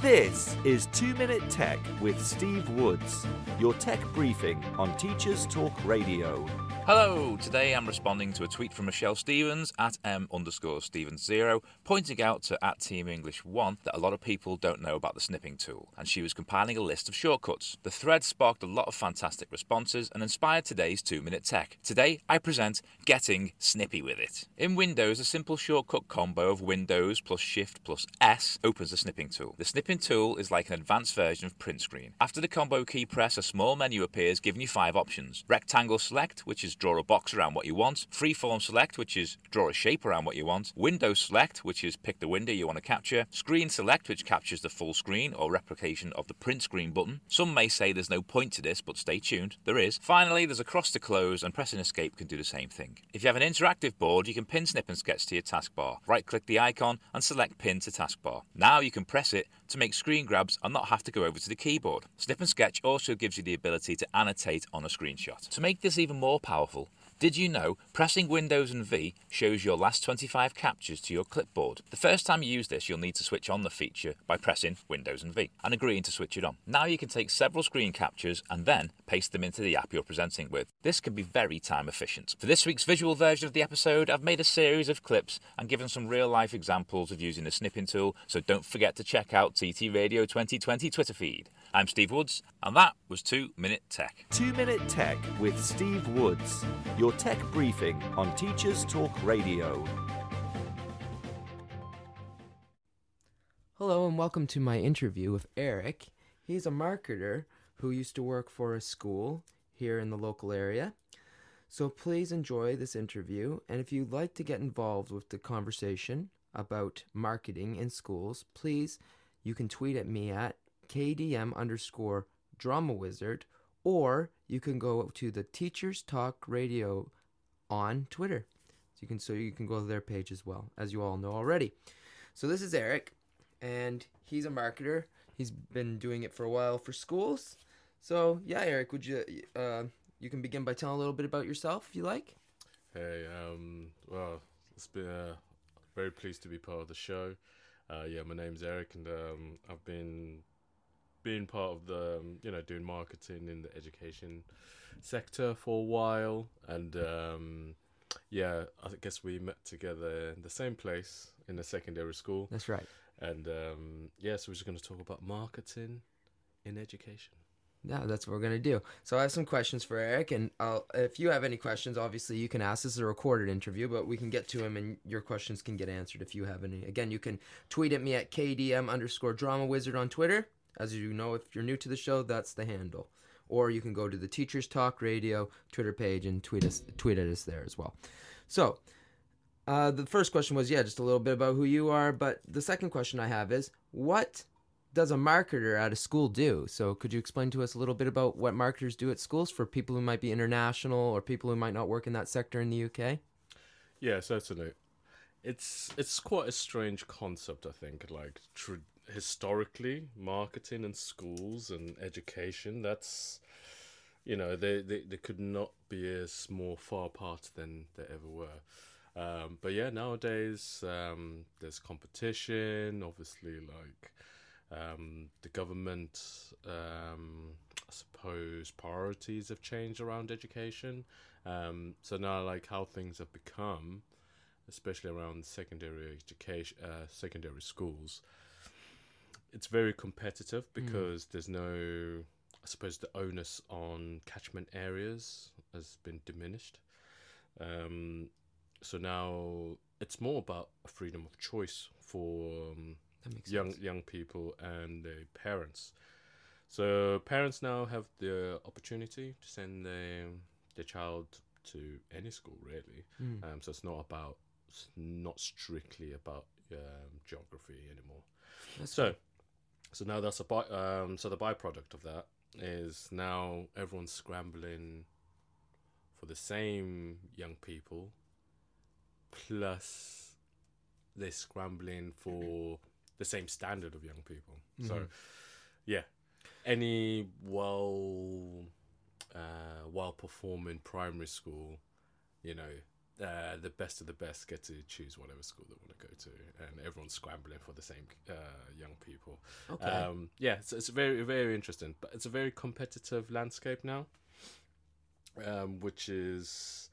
[SPEAKER 1] This is 2 Minute Tech with Steve Woods, your tech briefing on Teachers Talk Radio.
[SPEAKER 6] Hello, today I'm responding to a tweet from Michelle Stevens at m underscore Stevens zero, pointing out to at Team English one that a lot of people don't know about the snipping tool, and she was compiling a list of shortcuts. The thread sparked a lot of fantastic responses and inspired today's two minute tech. Today I present getting snippy with it. In Windows, a simple shortcut combo of Windows plus Shift plus S opens the snipping tool. The snipping tool is like an advanced version of print screen. After the combo key press, a small menu appears giving you five options: rectangle select, which is draw a box around what you want, freeform select, which is draw a shape around what you want, window select, which is pick the window you want to capture, screen select, which captures the full screen or replication of the print screen button. Some may say there's no point to this, but stay tuned, there is. Finally, there's a cross to close, and pressing escape can do the same thing. If you have an interactive board, you can pin snip and sketch to your taskbar. Right click the icon and select pin to taskbar. Now you can press it to make screen grabs and not have to go over to the keyboard. Snip and sketch also gives you the ability to annotate on a screenshot. To make this even more powerful, did you know pressing Windows and V shows your last 25 captures to your clipboard? The first time you use this, you'll need to switch on the feature by pressing Windows and V and agreeing to switch it on. Now you can take several screen captures and then paste them into the app you're presenting with. This can be very time efficient. For this week's visual version of the episode, I've made a series of clips and given some real life examples of using the snipping tool, so don't forget to check out TT Radio 2020 Twitter feed. I'm Steve Woods, and that was 2 Minute Tech.
[SPEAKER 1] 2 Minute Tech with Steve Woods, your tech briefing on Teachers Talk Radio.
[SPEAKER 2] Hello and welcome to my interview with Eric. He's a marketer who used to work for a school here in the local area. So please enjoy this interview. And if you'd like to get involved with the conversation about marketing in schools, please you can tweet at me at KDM underscore drama wizard or you can go to the Teachers Talk Radio on Twitter. So you can so you can go to their page as well, as you all know already. So this is Eric, and he's a marketer. He's been doing it for a while for schools. So yeah, Eric, would you uh, you can begin by telling a little bit about yourself if you like.
[SPEAKER 7] Hey, um, well, it's been uh, very pleased to be part of the show. Uh, yeah, my name's Eric, and um, I've been being part of the um, you know doing marketing in the education sector for a while, and um, yeah, I guess we met together in the same place in the secondary school,
[SPEAKER 2] That's right.
[SPEAKER 7] and um, yeah, so we're just going to talk about marketing in education.
[SPEAKER 2] Yeah, that's what we're gonna do. So I have some questions for Eric, and I'll, if you have any questions, obviously you can ask. This is a recorded interview, but we can get to him, and your questions can get answered if you have any. Again, you can tweet at me at kdm underscore drama wizard on Twitter. As you know, if you're new to the show, that's the handle. Or you can go to the Teachers Talk Radio Twitter page and tweet us, tweet at us there as well. So, uh, the first question was, yeah, just a little bit about who you are. But the second question I have is, what does a marketer at a school do? So, could you explain to us a little bit about what marketers do at schools for people who might be international or people who might not work in that sector in the UK?
[SPEAKER 7] Yeah, certainly. It's it's quite a strange concept, I think. Like historically, marketing and schools and education, that's you know, they, they, they could not be as more far apart than they ever were. Um, but yeah, nowadays um, there's competition. Obviously, like um, the government, um, I suppose priorities have changed around education. Um, so now, like how things have become, especially around secondary education, uh, secondary schools, it's very competitive because there's no, I suppose, the onus on catchment areas has been diminished. Um, so now it's more about a freedom of choice for um, young
[SPEAKER 2] sense.
[SPEAKER 7] young people and their parents. So parents now have the opportunity to send their their child to any school really.
[SPEAKER 2] Mm.
[SPEAKER 7] Um, so it's not about it's not strictly about um, geography anymore.
[SPEAKER 2] That's
[SPEAKER 7] So so now that's a by, um, so the byproduct of that is now everyone's scrambling for the same young people plus they're scrambling for the same standard of young people. So
[SPEAKER 2] Mhm.
[SPEAKER 7] yeah, any well uh, well performing primary school, you know, uh, the best of the best get to choose whatever school they want to go to, and everyone's scrambling for the same uh, young people.
[SPEAKER 2] Okay.
[SPEAKER 7] Um, yeah, so it's very very interesting, but it's a very competitive landscape now, um, which is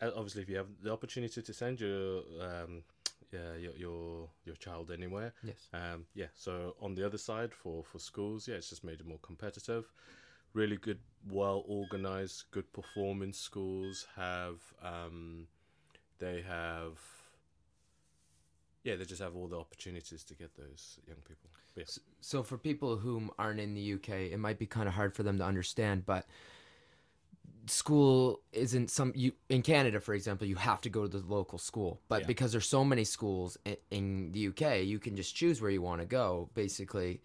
[SPEAKER 7] uh, obviously if you have the opportunity to send your um, yeah, your, your your child anywhere.
[SPEAKER 2] Yes.
[SPEAKER 7] Um, yeah. So on the other side, for for schools, yeah, it's just made it more competitive. Really good, well organized, good performing schools have um, they have yeah, they just have all the opportunities to get those young people. Yeah.
[SPEAKER 2] So for people whom aren't in the UK, it might be kind of hard for them to understand, but school isn't some you in Canada for example you have to go to the local school but
[SPEAKER 7] Yeah.
[SPEAKER 2] because there's so many schools in, in the UK you can just choose where you want to go basically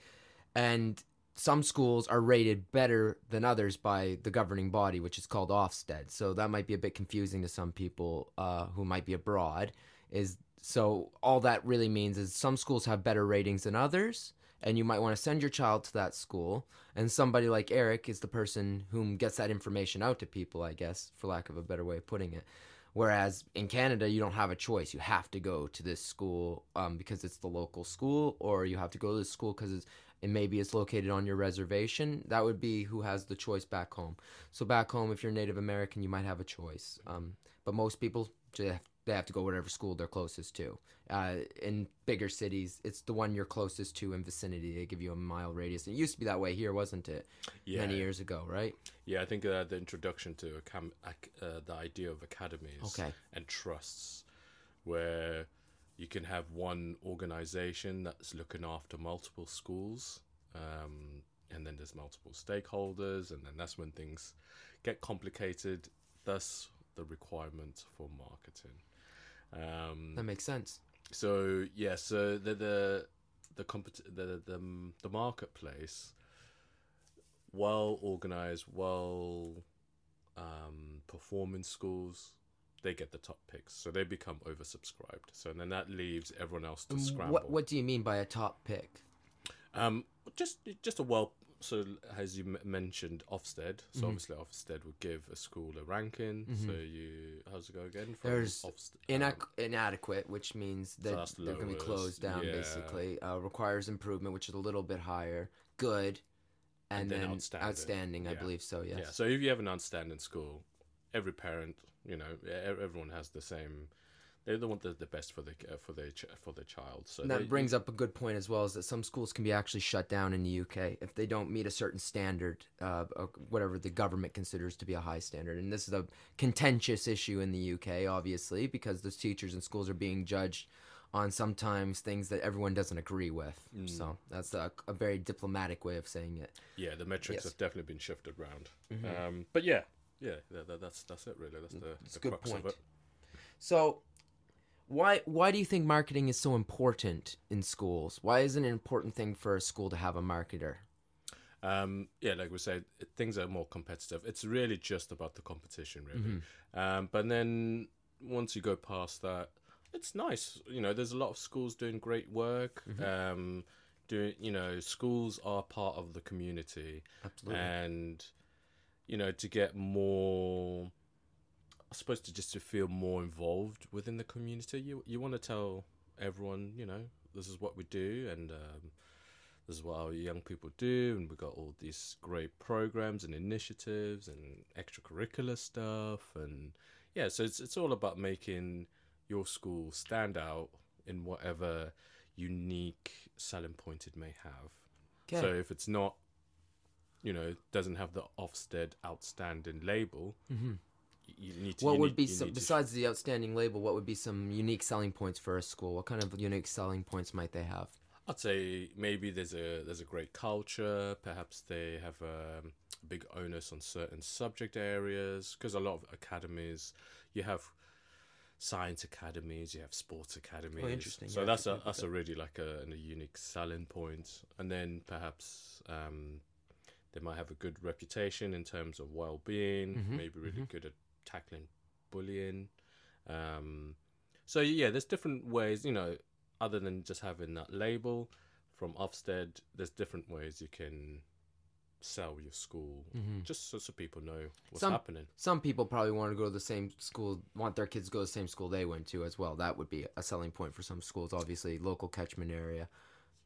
[SPEAKER 2] and some schools are rated better than others by the governing body which is called Ofsted. So that might be a bit confusing to some people uh, who might be abroad. Is so all that really means is some schools have better ratings than others and you might want to send your child to that school. And somebody like eric is the person whom gets that information out to people i guess for lack of a better way of putting it. Whereas in canada you don't have a choice. You have to go to this school um, because it's the local school or you have to go to this school because it's and maybe it's located on your reservation that would be who has the choice back home. So back home if you're native american you might have a choice um, but most people they have, to go whatever school they're closest to. Uh, in bigger cities it's the one you're closest to in vicinity. They give you a mile radius. It used to be that way here wasn't it?
[SPEAKER 7] Yeah.
[SPEAKER 2] many years ago right?
[SPEAKER 7] Yeah, I think uh, the introduction to a cam- ac- uh, the idea of academies
[SPEAKER 2] Okay.
[SPEAKER 7] and trusts, where you can have one organization that's looking after multiple schools, um, and then there's multiple stakeholders, and then that's when things get complicated. Thus, the requirement for marketing. Um,
[SPEAKER 2] that makes sense
[SPEAKER 7] so yeah, so the the the compet- the the, the marketplace, well organized, well um, performing schools, they get the top picks, so they become oversubscribed. So then that leaves everyone else to
[SPEAKER 2] Um,
[SPEAKER 7] scramble.
[SPEAKER 2] what what do you mean by a top pick
[SPEAKER 7] Um, just just a well. So as you mentioned, Ofsted. So
[SPEAKER 2] Mm-hmm.
[SPEAKER 7] obviously Ofsted would give a school a ranking. So you how's it go again? From
[SPEAKER 2] There's
[SPEAKER 7] Ofsted,
[SPEAKER 2] Inac-
[SPEAKER 7] um,
[SPEAKER 2] inadequate, which means that
[SPEAKER 7] that's
[SPEAKER 2] they're going to be closed down,
[SPEAKER 7] yeah.
[SPEAKER 2] basically. Uh, requires improvement, which is a little bit higher. Good, and,
[SPEAKER 7] And then
[SPEAKER 2] then,
[SPEAKER 7] outstanding.
[SPEAKER 2] outstanding. I believe so. Yes.
[SPEAKER 7] Yeah. So if you have an outstanding school, every parent, you know, everyone has the same. They they want the, the best for the uh, for their for their child. So
[SPEAKER 2] And that
[SPEAKER 7] they-
[SPEAKER 2] brings up a good point as well, is that some schools can be actually shut down in the UK if they don't meet a certain standard, uh, whatever the government considers to be a high standard. And this is a contentious issue in the UK, obviously, because those teachers and schools are being judged on sometimes things that everyone doesn't agree with.
[SPEAKER 7] Mm.
[SPEAKER 2] So that's a, a very diplomatic way of saying it.
[SPEAKER 7] yeah, the metrics
[SPEAKER 2] Yes. Mm-hmm.
[SPEAKER 7] have definitely been shifted around. Um, but yeah, yeah, that, that, that's that's it really. That's the,
[SPEAKER 2] It's
[SPEAKER 7] the
[SPEAKER 2] a good
[SPEAKER 7] crux
[SPEAKER 2] point.
[SPEAKER 7] of it.
[SPEAKER 2] So, why why do you think marketing is so important in schools? Why is it an important thing for a school to have a marketer?
[SPEAKER 7] Um, yeah, like we said, things are more competitive. It's really just about the competition, really.
[SPEAKER 2] Mm-hmm.
[SPEAKER 7] Um, but then once you go past that, it's nice. You know, there's a lot of schools doing great work.
[SPEAKER 2] Mm-hmm.
[SPEAKER 7] Um, doing, you know, schools are part of the community,
[SPEAKER 2] Absolutely.
[SPEAKER 7] and you know, to get more, I suppose, to just to feel more involved within the community, you you want to tell everyone, you know, this is what we do, and um, this is what our young people do, and we've got all these great programs and initiatives and extracurricular stuff, and yeah, so it's it's all about making your school stand out in whatever unique selling point it may have.
[SPEAKER 2] Okay.
[SPEAKER 7] So if it's not, you know, doesn't have the Ofsted outstanding label, need to.
[SPEAKER 2] what would
[SPEAKER 7] need-
[SPEAKER 2] be some
[SPEAKER 7] to
[SPEAKER 2] besides the outstanding label? What would be some unique selling points for a school? What kind of unique selling points might they have?
[SPEAKER 7] I'd say maybe there's a there's a great culture. Perhaps they have a big onus on certain subject areas because a lot of academies you have science academies, you have sports academies.
[SPEAKER 2] Oh, interesting.
[SPEAKER 7] So
[SPEAKER 2] Yeah,
[SPEAKER 7] that's a that's a really like a, a unique selling point. And then perhaps um, they might have a good reputation in terms of well being.
[SPEAKER 2] Mhm,
[SPEAKER 7] Maybe really good at tackling bullying. Um, so yeah, there's different ways. You know, other than just having that label from Ofsted, there's different ways you can sell your school, just so, so people know what's
[SPEAKER 2] Some-
[SPEAKER 7] happening.
[SPEAKER 2] Some people probably want to go to the same school, want their kids to go to the same school they went to as well. That would be a selling point for some schools, obviously, local catchment area.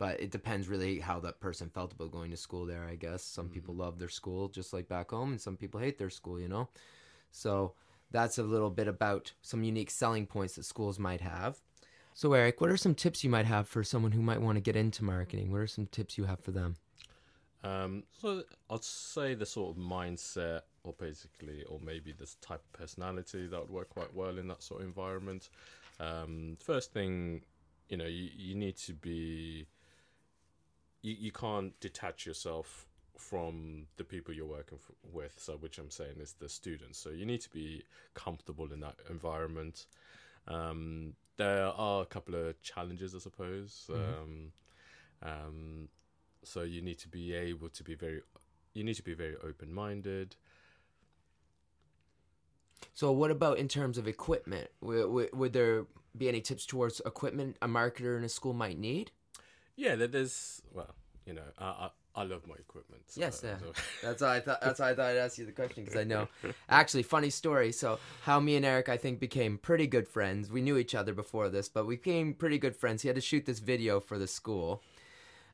[SPEAKER 2] But it depends really how that person felt about going to school there, I guess. Some people love their school just like back home, and some people hate their school, you know? So that's a little bit about some unique selling points that schools might have. So, Eric, what are some tips you might have for someone who might want to get into marketing? What are some tips you have for them?
[SPEAKER 7] Um, so I'd say the sort of mindset, or basically, or maybe this type of personality that would work quite well in that sort of environment. Um, first thing, you know, you, you need to be. You, you can't detach yourself from the people you're working f- with. So, which I'm saying is the students. So you need to be comfortable in that environment. Um, there are a couple of challenges, I suppose. Um, um, so you need to be able to be very you need to be very open minded
[SPEAKER 2] So, what about in terms of equipment? Would, would, would there be any tips towards equipment a marketer in a school might need?
[SPEAKER 7] Yeah there's well you know i i, I love my equipment so-
[SPEAKER 2] Yes, yeah.
[SPEAKER 7] so-
[SPEAKER 2] That's why I thought. That's why I thought I'd ask you the question because I know. Actually, funny story. So, how me and Eric, I think, became pretty good friends. We knew each other before this, but we became pretty good friends. He had to shoot this video for the school,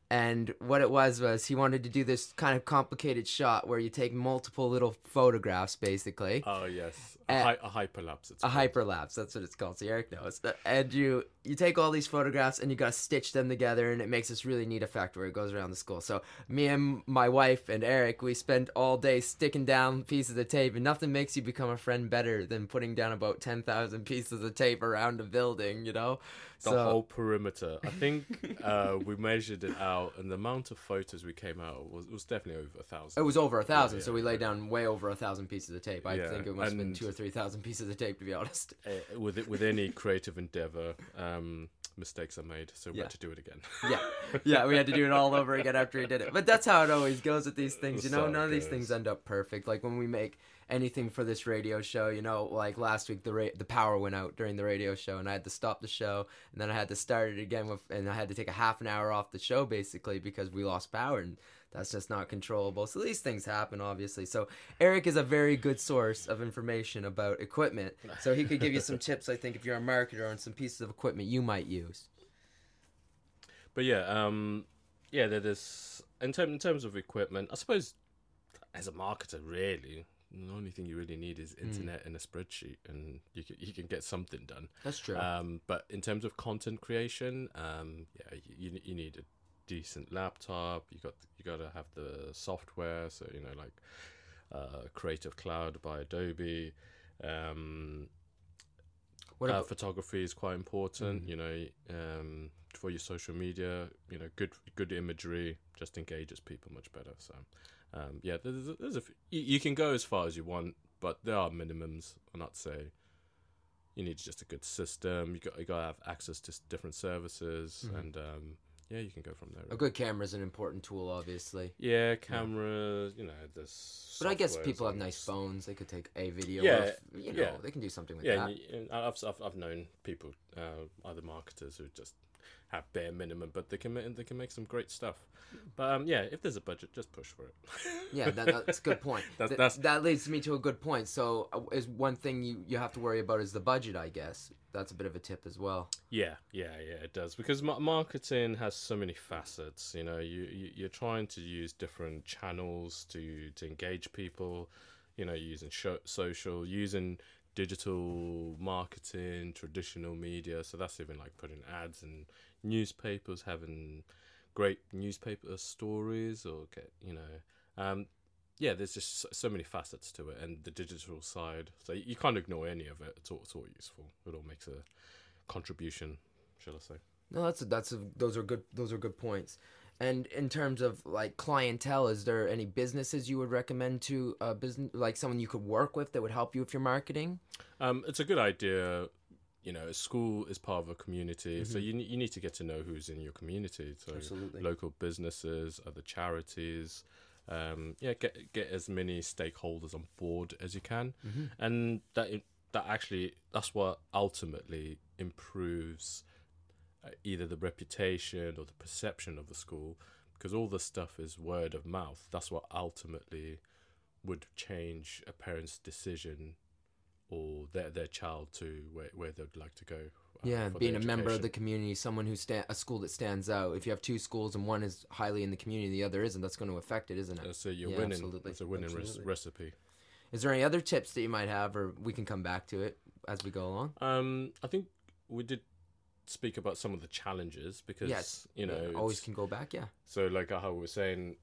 [SPEAKER 2] and what it was was he wanted to do this kind of complicated shot where you take multiple little photographs, basically.
[SPEAKER 7] oh yes a, hy- a hyperlapse it's
[SPEAKER 2] a
[SPEAKER 7] called.
[SPEAKER 2] hyperlapse that's what it's called so eric knows and you you take all these photographs and you gotta stitch them together and it makes this really neat effect where it goes around the school so me and my wife and eric we spent all day sticking down pieces of tape and nothing makes you become a friend better than putting down about 10000 pieces of tape around a building you know
[SPEAKER 7] the
[SPEAKER 2] so
[SPEAKER 7] whole perimeter i think uh we measured it out and the amount of photos we came out was was definitely over a thousand
[SPEAKER 2] it was over a thousand
[SPEAKER 7] yeah,
[SPEAKER 2] so we laid down way over a thousand pieces of tape i
[SPEAKER 7] Yeah,
[SPEAKER 2] think it must have been two or three thousand pieces of tape to be honest
[SPEAKER 7] uh, with it- with any creative endeavor um mistakes are made so we
[SPEAKER 2] Yeah.
[SPEAKER 7] had to do it again
[SPEAKER 2] yeah, yeah, we had to do it all over again after he did it. But that's how it always goes with these things, you know.
[SPEAKER 7] So
[SPEAKER 2] None of these things end up perfect. Like when we make anything for this radio show, you know, like last week the ra- the power went out during the radio show, and I had to stop the show, and then I had to start it again with, and I had to take a half an hour off the show basically because we lost power, and that's just not controllable. So these things happen, obviously. So Eric is a very good source of information about equipment, so he could give you some tips. I think if you're a marketer on some pieces of equipment you might use.
[SPEAKER 7] But yeah, um, yeah, there- there's in, term, in terms of equipment, I suppose as a marketer, really, the only thing you really need is internet and a spreadsheet, and you can you can get something done.
[SPEAKER 2] That's true.
[SPEAKER 7] Um, but in terms of content creation, um, yeah, you you need a decent laptop. You got you got to have the software, so you know like uh, Creative Cloud by Adobe. Um,
[SPEAKER 2] what
[SPEAKER 7] uh, photography is quite important. You know, um, for your social media, you know, good good imagery just engages people much better. So, um, yeah, there's, there's a you, you can go as far as you want, but there are minimums. And I'd say you need just a good system. You got you got to have access to different services, and um, yeah, you can go from there.
[SPEAKER 2] A good camera is an important tool, obviously.
[SPEAKER 7] Yeah, cameras. You know, this.
[SPEAKER 2] But I guess people have nice phones. They could take a video.
[SPEAKER 7] Yeah,
[SPEAKER 2] or if- you know,
[SPEAKER 7] yeah.
[SPEAKER 2] they can do something with
[SPEAKER 7] Yeah,
[SPEAKER 2] that.
[SPEAKER 7] and, y- and I've, I've I've known people, uh, other marketers who just have bare minimum, but they can they can make some great stuff. But um, yeah, if there's a budget, just push for it.
[SPEAKER 2] Yeah, that, that's a good point.
[SPEAKER 7] That's-
[SPEAKER 2] Th-
[SPEAKER 7] that's-
[SPEAKER 2] that leads me to a good point. So, uh, is one thing you, you have to worry about is the budget, I guess. That's a bit of a tip as well.
[SPEAKER 7] Yeah, yeah, yeah, it does because ma- marketing has so many facets. You know, you, you you're trying to use different channels to to engage people. You know, using social, using digital marketing, traditional media. So that's even like putting ads in newspapers, having great newspaper stories, or get you know. Um, yeah, there's just so- many facets to it, and the digital side. So you can't ignore any of it. It's all, it's all useful. It all makes a contribution, shall I say?
[SPEAKER 2] No, that's a, that's a, those are good those are good points. And in terms of like clientele, is there any businesses you would recommend to a business like someone you could work with that would help you with your marketing?
[SPEAKER 7] Um, it's a good idea. You know, a school is part of a community, so you you need to get to know who's in your community. So
[SPEAKER 2] Absolutely.
[SPEAKER 7] local businesses, other charities. Um, yeah, get get as many stakeholders on board as you can, and that that actually that's what ultimately improves uh, either the reputation or the perception of the school because all the stuff is word of mouth. That's what ultimately would change a parent's decision or their their child to where, where they'd like to go. uh,
[SPEAKER 2] Yeah, being a member of the community, someone who stand a school that stands out. If you have two schools and one is highly in the community, the other isn't. That's going to affect it, isn't it?
[SPEAKER 7] Uh, so you're
[SPEAKER 2] Yeah,
[SPEAKER 7] winning.
[SPEAKER 2] absolutely.
[SPEAKER 7] It's a winning res- recipe.
[SPEAKER 2] Is there any other tips that you might have, or we can come back to it as we go along?
[SPEAKER 7] Um, I think we did speak about some of the challenges because
[SPEAKER 2] yes,
[SPEAKER 7] you know
[SPEAKER 2] yeah, always can go back. Yeah,
[SPEAKER 7] So, like how we were saying,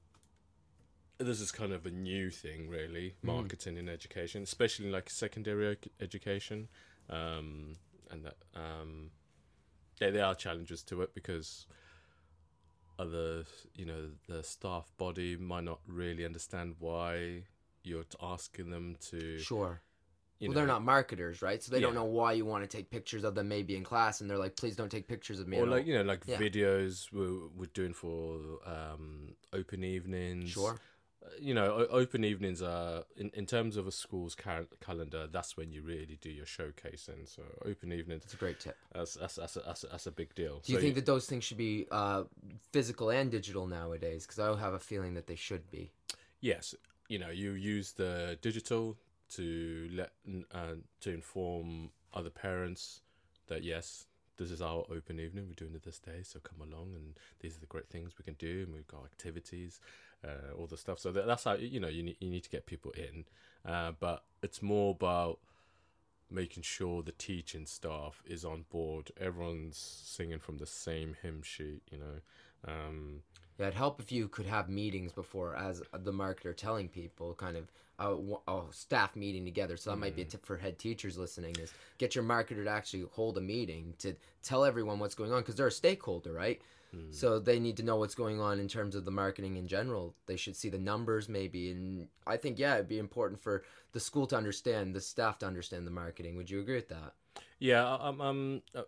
[SPEAKER 7] this is kind of a new thing, really,
[SPEAKER 2] Mm.
[SPEAKER 7] marketing in education, especially in like secondary education, um, and that um, yeah, there are challenges to it because other, you know, the staff body might not really understand why you're asking them to.
[SPEAKER 2] sure.
[SPEAKER 7] You
[SPEAKER 2] well,
[SPEAKER 7] know,
[SPEAKER 2] they're not marketers, right? So they don't know why you want to take pictures of them, maybe in class, and they're like, "Please don't take pictures of me."
[SPEAKER 7] or
[SPEAKER 2] at all."
[SPEAKER 7] like you know, like
[SPEAKER 2] Yeah.
[SPEAKER 7] videos we're, we're doing for um, open evenings.
[SPEAKER 2] sure.
[SPEAKER 7] You know, open evenings are in, in terms of a school's cal- calendar. That's when you really do your showcasing. So open evenings,
[SPEAKER 2] That's a great tip.
[SPEAKER 7] that's that's that's a, that's a, that's a big deal.
[SPEAKER 2] Do you
[SPEAKER 7] So
[SPEAKER 2] think that those things should be uh, physical and digital nowadays? Because I have a feeling that they should be.
[SPEAKER 7] yes, you know, you use the digital to let uh, to inform other parents that yes, this is our open evening. We're doing it this day, so come along, and these are the great things we can do. And we've got activities, uh, all the stuff. So that, that's how you know you need you need to get people in, uh, but it's more about making sure the teaching staff is on board. Everyone's singing from the same hymn sheet. You know. Um,
[SPEAKER 2] Yeah, it'd help if you could have meetings before, as the marketer, telling people kind of a staff meeting together. So that might be a tip for head teachers listening: is get your marketer to actually hold a meeting to tell everyone what's going on because they're a stakeholder, right? So they need to know what's going on in terms of the marketing in general. They should see the numbers, maybe, and I think yeah, it'd be important for the school to understand, the staff to understand the marketing. Would you agree with that?
[SPEAKER 7] Yeah, um, um, uh,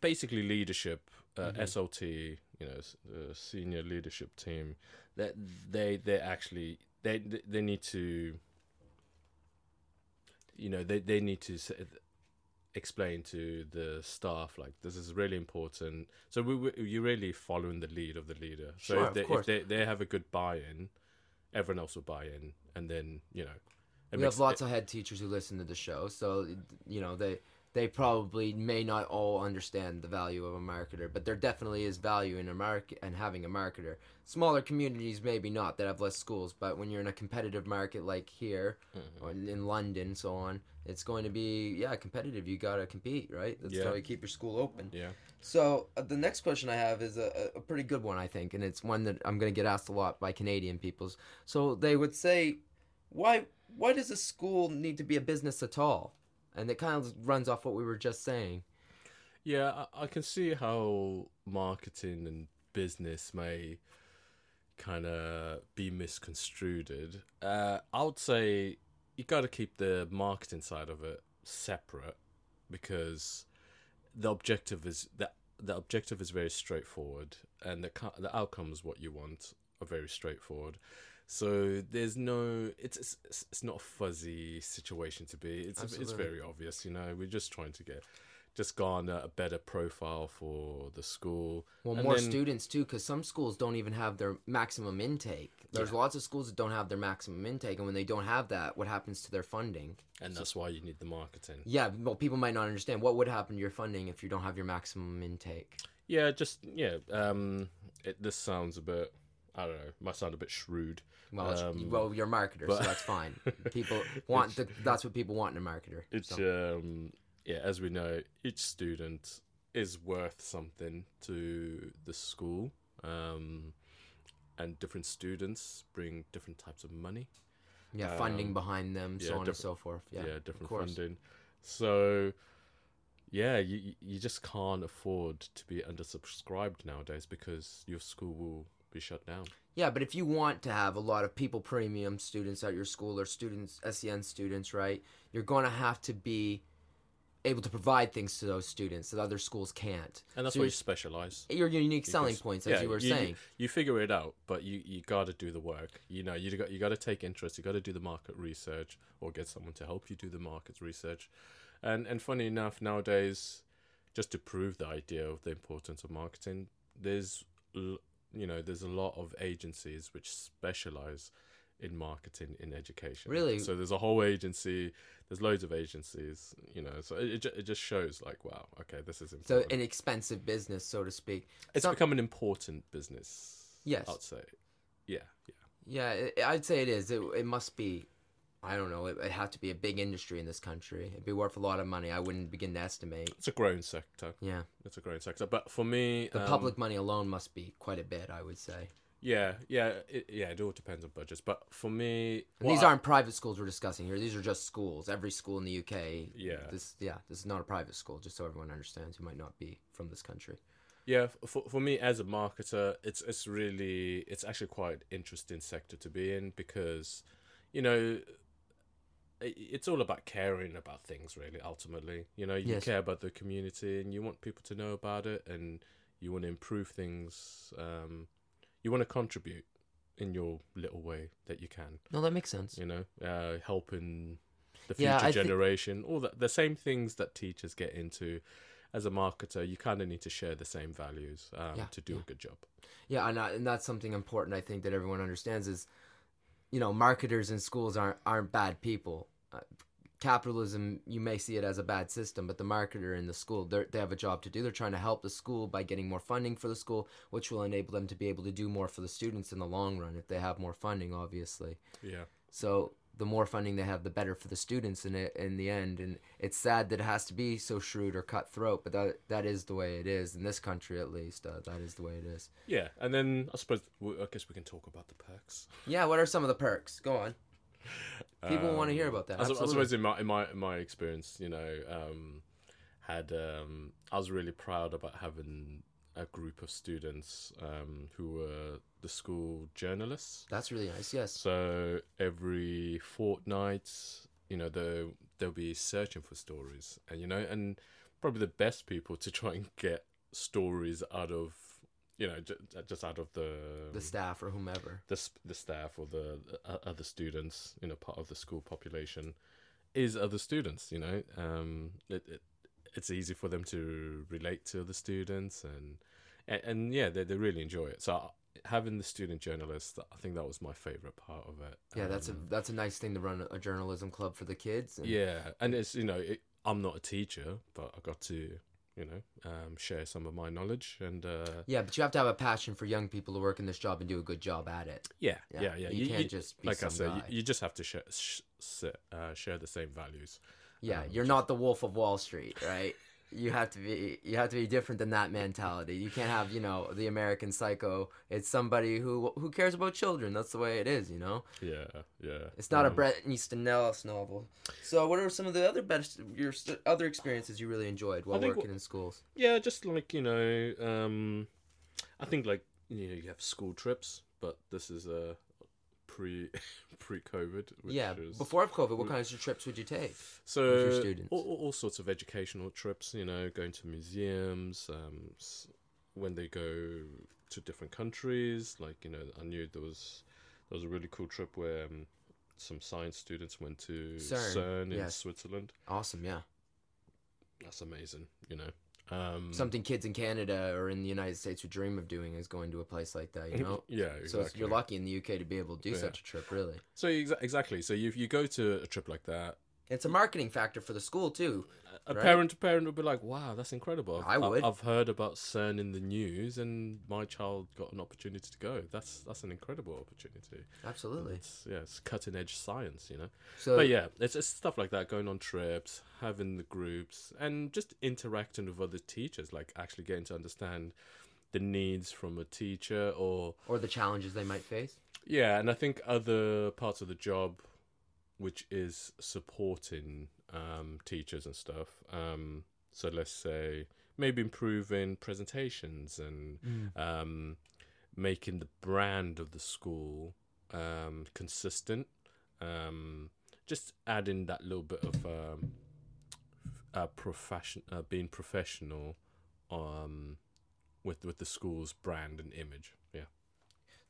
[SPEAKER 7] basically leadership, uh, SLT, you know, the senior leadership team. That they they actually they they need to, you know, they they need to explain to the staff like this is really important. So we, we you're really following the lead of the leader. So
[SPEAKER 2] Sure,
[SPEAKER 7] if
[SPEAKER 2] of
[SPEAKER 7] they, if they they have a good buy-in, everyone else will buy in, and then you know. it
[SPEAKER 2] we
[SPEAKER 7] makes-
[SPEAKER 2] have lots of head teachers who listen to the show, so you know they they probably may not all understand the value of a marketer, but there definitely is value in a market and having a marketer. Smaller communities maybe not that have less schools, but when you're in a competitive market like here
[SPEAKER 7] Mm-hmm.
[SPEAKER 2] or in, London, so on, it's going to be yeah competitive. You gotta compete, right? That's
[SPEAKER 7] Yeah.
[SPEAKER 2] how you keep your school open.
[SPEAKER 7] Yeah.
[SPEAKER 2] So uh, the next question I have is a, a pretty good one, I think, and it's one that I'm going to get asked a lot by Canadian peoples. So they would say, why why does a school need to be a business at all? And it kind of runs off what we were just saying.
[SPEAKER 7] Yeah, I, can see how marketing and business may kind of be misconstrued. Uh, I would say you got to keep the marketing side of it separate because the objective is that the objective is very straightforward, and the the outcomes what you want are very straightforward. So there's no it's it's, it's- not a fuzzy situation to be. It's it's very obvious, you know. We're just trying to get just garner a better profile for the school.
[SPEAKER 2] Well,
[SPEAKER 7] And
[SPEAKER 2] more
[SPEAKER 7] then-
[SPEAKER 2] students too, because some schools don't even have their maximum intake. There's lots of schools that don't have their maximum intake, and when they don't have that, what happens to their funding?
[SPEAKER 7] and that's why you need the marketing.
[SPEAKER 2] Yeah, well, people might not understand what would happen to your funding if you don't have your maximum intake.
[SPEAKER 7] Yeah, just yeah. Um, it this sounds a bit. I don't know. Might sound a bit shrewd.
[SPEAKER 2] Well,
[SPEAKER 7] Um,
[SPEAKER 2] well, you're a marketer,
[SPEAKER 7] but-
[SPEAKER 2] so that's fine. People want the, that's what people want in a marketer.
[SPEAKER 7] It's
[SPEAKER 2] so.
[SPEAKER 7] um yeah, as we know, each student is worth something to the school. Um and different students bring different types of money.
[SPEAKER 2] yeah, funding
[SPEAKER 7] um,
[SPEAKER 2] behind them,
[SPEAKER 7] yeah,
[SPEAKER 2] so on and so forth. Yeah,
[SPEAKER 7] Yeah, different funding. So yeah, you you- you just can't afford to be undersubscribed nowadays because your school will be shut down.
[SPEAKER 2] Yeah, but if you want to have a lot of pupil premium students at your school or students SEN students, right? You're going to have to be able to provide things to those students that other schools can't.
[SPEAKER 7] And that's
[SPEAKER 2] So
[SPEAKER 7] why
[SPEAKER 2] you're-
[SPEAKER 7] you specialize.
[SPEAKER 2] your unique selling
[SPEAKER 7] Because-
[SPEAKER 2] points, as
[SPEAKER 7] yeah,
[SPEAKER 2] you were
[SPEAKER 7] you,
[SPEAKER 2] saying.
[SPEAKER 7] You figure it out, but you, you got to do the work. You know, you got you got to take interest. You got to do the market research, or get someone to help you do the market research. And and funny enough, nowadays, just to prove the idea of the importance of marketing, there's l- you know, there's a lot of agencies which specialize in marketing in education.
[SPEAKER 2] Really?
[SPEAKER 7] So there's a whole agency. There's loads of agencies. You know, so it it, it just shows like, wow, okay, this is important.
[SPEAKER 2] So an expensive business, so to speak.
[SPEAKER 7] it's
[SPEAKER 2] Some-
[SPEAKER 7] become an important business.
[SPEAKER 2] Yes.
[SPEAKER 7] I'd say. Yeah, yeah.
[SPEAKER 2] Yeah, it, I'd say it is. It, it must be. I don't know. It, it had to be a big industry in this country. It'd be worth a lot of money. I wouldn't begin to estimate.
[SPEAKER 7] It's a growing sector.
[SPEAKER 2] Yeah,
[SPEAKER 7] It's a growing sector. But for me,
[SPEAKER 2] the
[SPEAKER 7] um,
[SPEAKER 2] public money alone must be quite a bit. I would say.
[SPEAKER 7] Yeah, yeah, it, yeah. It all depends on budgets. But for me,
[SPEAKER 2] And these
[SPEAKER 7] I-
[SPEAKER 2] aren't private schools we're discussing here. These are just schools. Every school in the UK.
[SPEAKER 7] Yeah.
[SPEAKER 2] This yeah. This is not a private school. Just so everyone understands who might not be from this country.
[SPEAKER 7] Yeah, for for me as a marketer, it's it's really it's actually quite interesting sector to be in because, you know, it's all about caring about things really. Ultimately, you know, you
[SPEAKER 2] Yes.
[SPEAKER 7] care about the community and you want people to know about it and you want to improve things. Um, you want to contribute in your little way that you can.
[SPEAKER 2] No, that makes sense.
[SPEAKER 7] You know, uh, helping the future
[SPEAKER 2] Yeah,
[SPEAKER 7] generation, all that the same things that teachers get into. As a marketer, you kind of need to share the same values um,
[SPEAKER 2] Yeah,
[SPEAKER 7] to do
[SPEAKER 2] yeah.
[SPEAKER 7] a good job.
[SPEAKER 2] Yeah, and, I, and that's something important I think that everyone understands is, you know, marketers in schools aren't aren't bad people. Uh, capitalism, you may see it as a bad system, but the marketer in the school, they they have a job to do. They're trying to help the school by getting more funding for the school, which will enable them to be able to do more for the students in the long run if they have more funding, obviously.
[SPEAKER 7] Yeah.
[SPEAKER 2] So the more funding they have, the better for the students in it in the end. And it's sad that it has to be so shrewd or cutthroat, but that that is the way it is in this country, at least. Uh, that is the way it is.
[SPEAKER 7] Yeah, and then I suppose i guess we can talk about the perks.
[SPEAKER 2] Yeah, what are some of the perks? Go on. People want to hear about that.
[SPEAKER 7] I, I suppose in my in my in my experience, you know, um, had um, I was really proud about having a group of students um, who were the school journalists.
[SPEAKER 2] That's really nice. Yes.
[SPEAKER 7] So every fortnight, you know, they they'll be searching for stories, and you know, and probably the best people to try and get stories out of, you know, ju- just out of the
[SPEAKER 2] The staff or whomever.
[SPEAKER 7] the the staff or the uh, other students, you know, part of the school population, is other students. You know, um, it, it it's easy for them to relate to the students, and and, and yeah, they they really enjoy it. So having the student journalist, I think that was my favorite part of it.
[SPEAKER 2] Yeah, that's a
[SPEAKER 7] Um,
[SPEAKER 2] that's a nice thing to run a journalism club for the kids. and-
[SPEAKER 7] yeah, and it's you know, it, I'm not a teacher, but I got to you know um, share some of my knowledge and. Uh,
[SPEAKER 2] Yeah, but you have to have a passion for young people to work in this job and do a good job at it.
[SPEAKER 7] Yeah,
[SPEAKER 2] Yeah,
[SPEAKER 7] yeah, yeah.
[SPEAKER 2] you can't just be
[SPEAKER 7] like I said, you, you just have to share sh- uh, share the same values.
[SPEAKER 2] Yeah,
[SPEAKER 7] Um,
[SPEAKER 2] you're not the Wolf of Wall Street, right? You have to be you have to be different than that mentality. You can't have, you know, the American psycho. It's somebody who who cares about children. That's the way it is, you know.
[SPEAKER 7] Yeah, yeah.
[SPEAKER 2] It's not a
[SPEAKER 7] Um,
[SPEAKER 2] Bret Easton Ellis novel. So, what are some of the other best your other experiences you really enjoyed while
[SPEAKER 7] think
[SPEAKER 2] working in schools?
[SPEAKER 7] Yeah, just like you know, um, I think like you know you have school trips, but this is a pre pre COVID.
[SPEAKER 2] yeah,
[SPEAKER 7] is,
[SPEAKER 2] before COVID, what kinds of trips would you take?
[SPEAKER 7] so
[SPEAKER 2] with your students?
[SPEAKER 7] All, all, all sorts of educational trips. You know, going to museums. Um, when they go to different countries, like you know, I knew there was there was a really cool trip where um, some science students went to
[SPEAKER 2] CERN,
[SPEAKER 7] CERN, in
[SPEAKER 2] yes.
[SPEAKER 7] Switzerland.
[SPEAKER 2] Awesome, yeah.
[SPEAKER 7] That's amazing. You know. Um,
[SPEAKER 2] Something kids in Canada or in the United States would dream of doing is going to a place like that, you know.
[SPEAKER 7] yeah,
[SPEAKER 2] So
[SPEAKER 7] exactly.
[SPEAKER 2] it's, you're lucky in the UK to be able to do
[SPEAKER 7] Yeah.
[SPEAKER 2] such a trip, really.
[SPEAKER 7] So exa- exactly. So you you go to a trip like that,
[SPEAKER 2] It's a marketing factor for the school too.
[SPEAKER 7] a
[SPEAKER 2] Right.
[SPEAKER 7] parent to parent would be like, "Wow, that's incredible."
[SPEAKER 2] I would.
[SPEAKER 7] I've heard about CERN in the news, and my child got an opportunity to go. That's that's an incredible opportunity.
[SPEAKER 2] Absolutely.
[SPEAKER 7] It's yeah, it's cutting edge science, you know.
[SPEAKER 2] So
[SPEAKER 7] but yeah, it's, it's stuff like that going on trips, having the groups, and just interacting with other teachers, like actually getting to understand the needs from a teacher or
[SPEAKER 2] or the challenges they might face.
[SPEAKER 7] Yeah, and I think other parts of the job, which is supporting um, teachers and stuff. Um, so let's say maybe improving presentations and um, making the brand of the school um, consistent. Um, just adding that little bit of um, uh, profession, uh, being professional, um, with with the school's brand and image.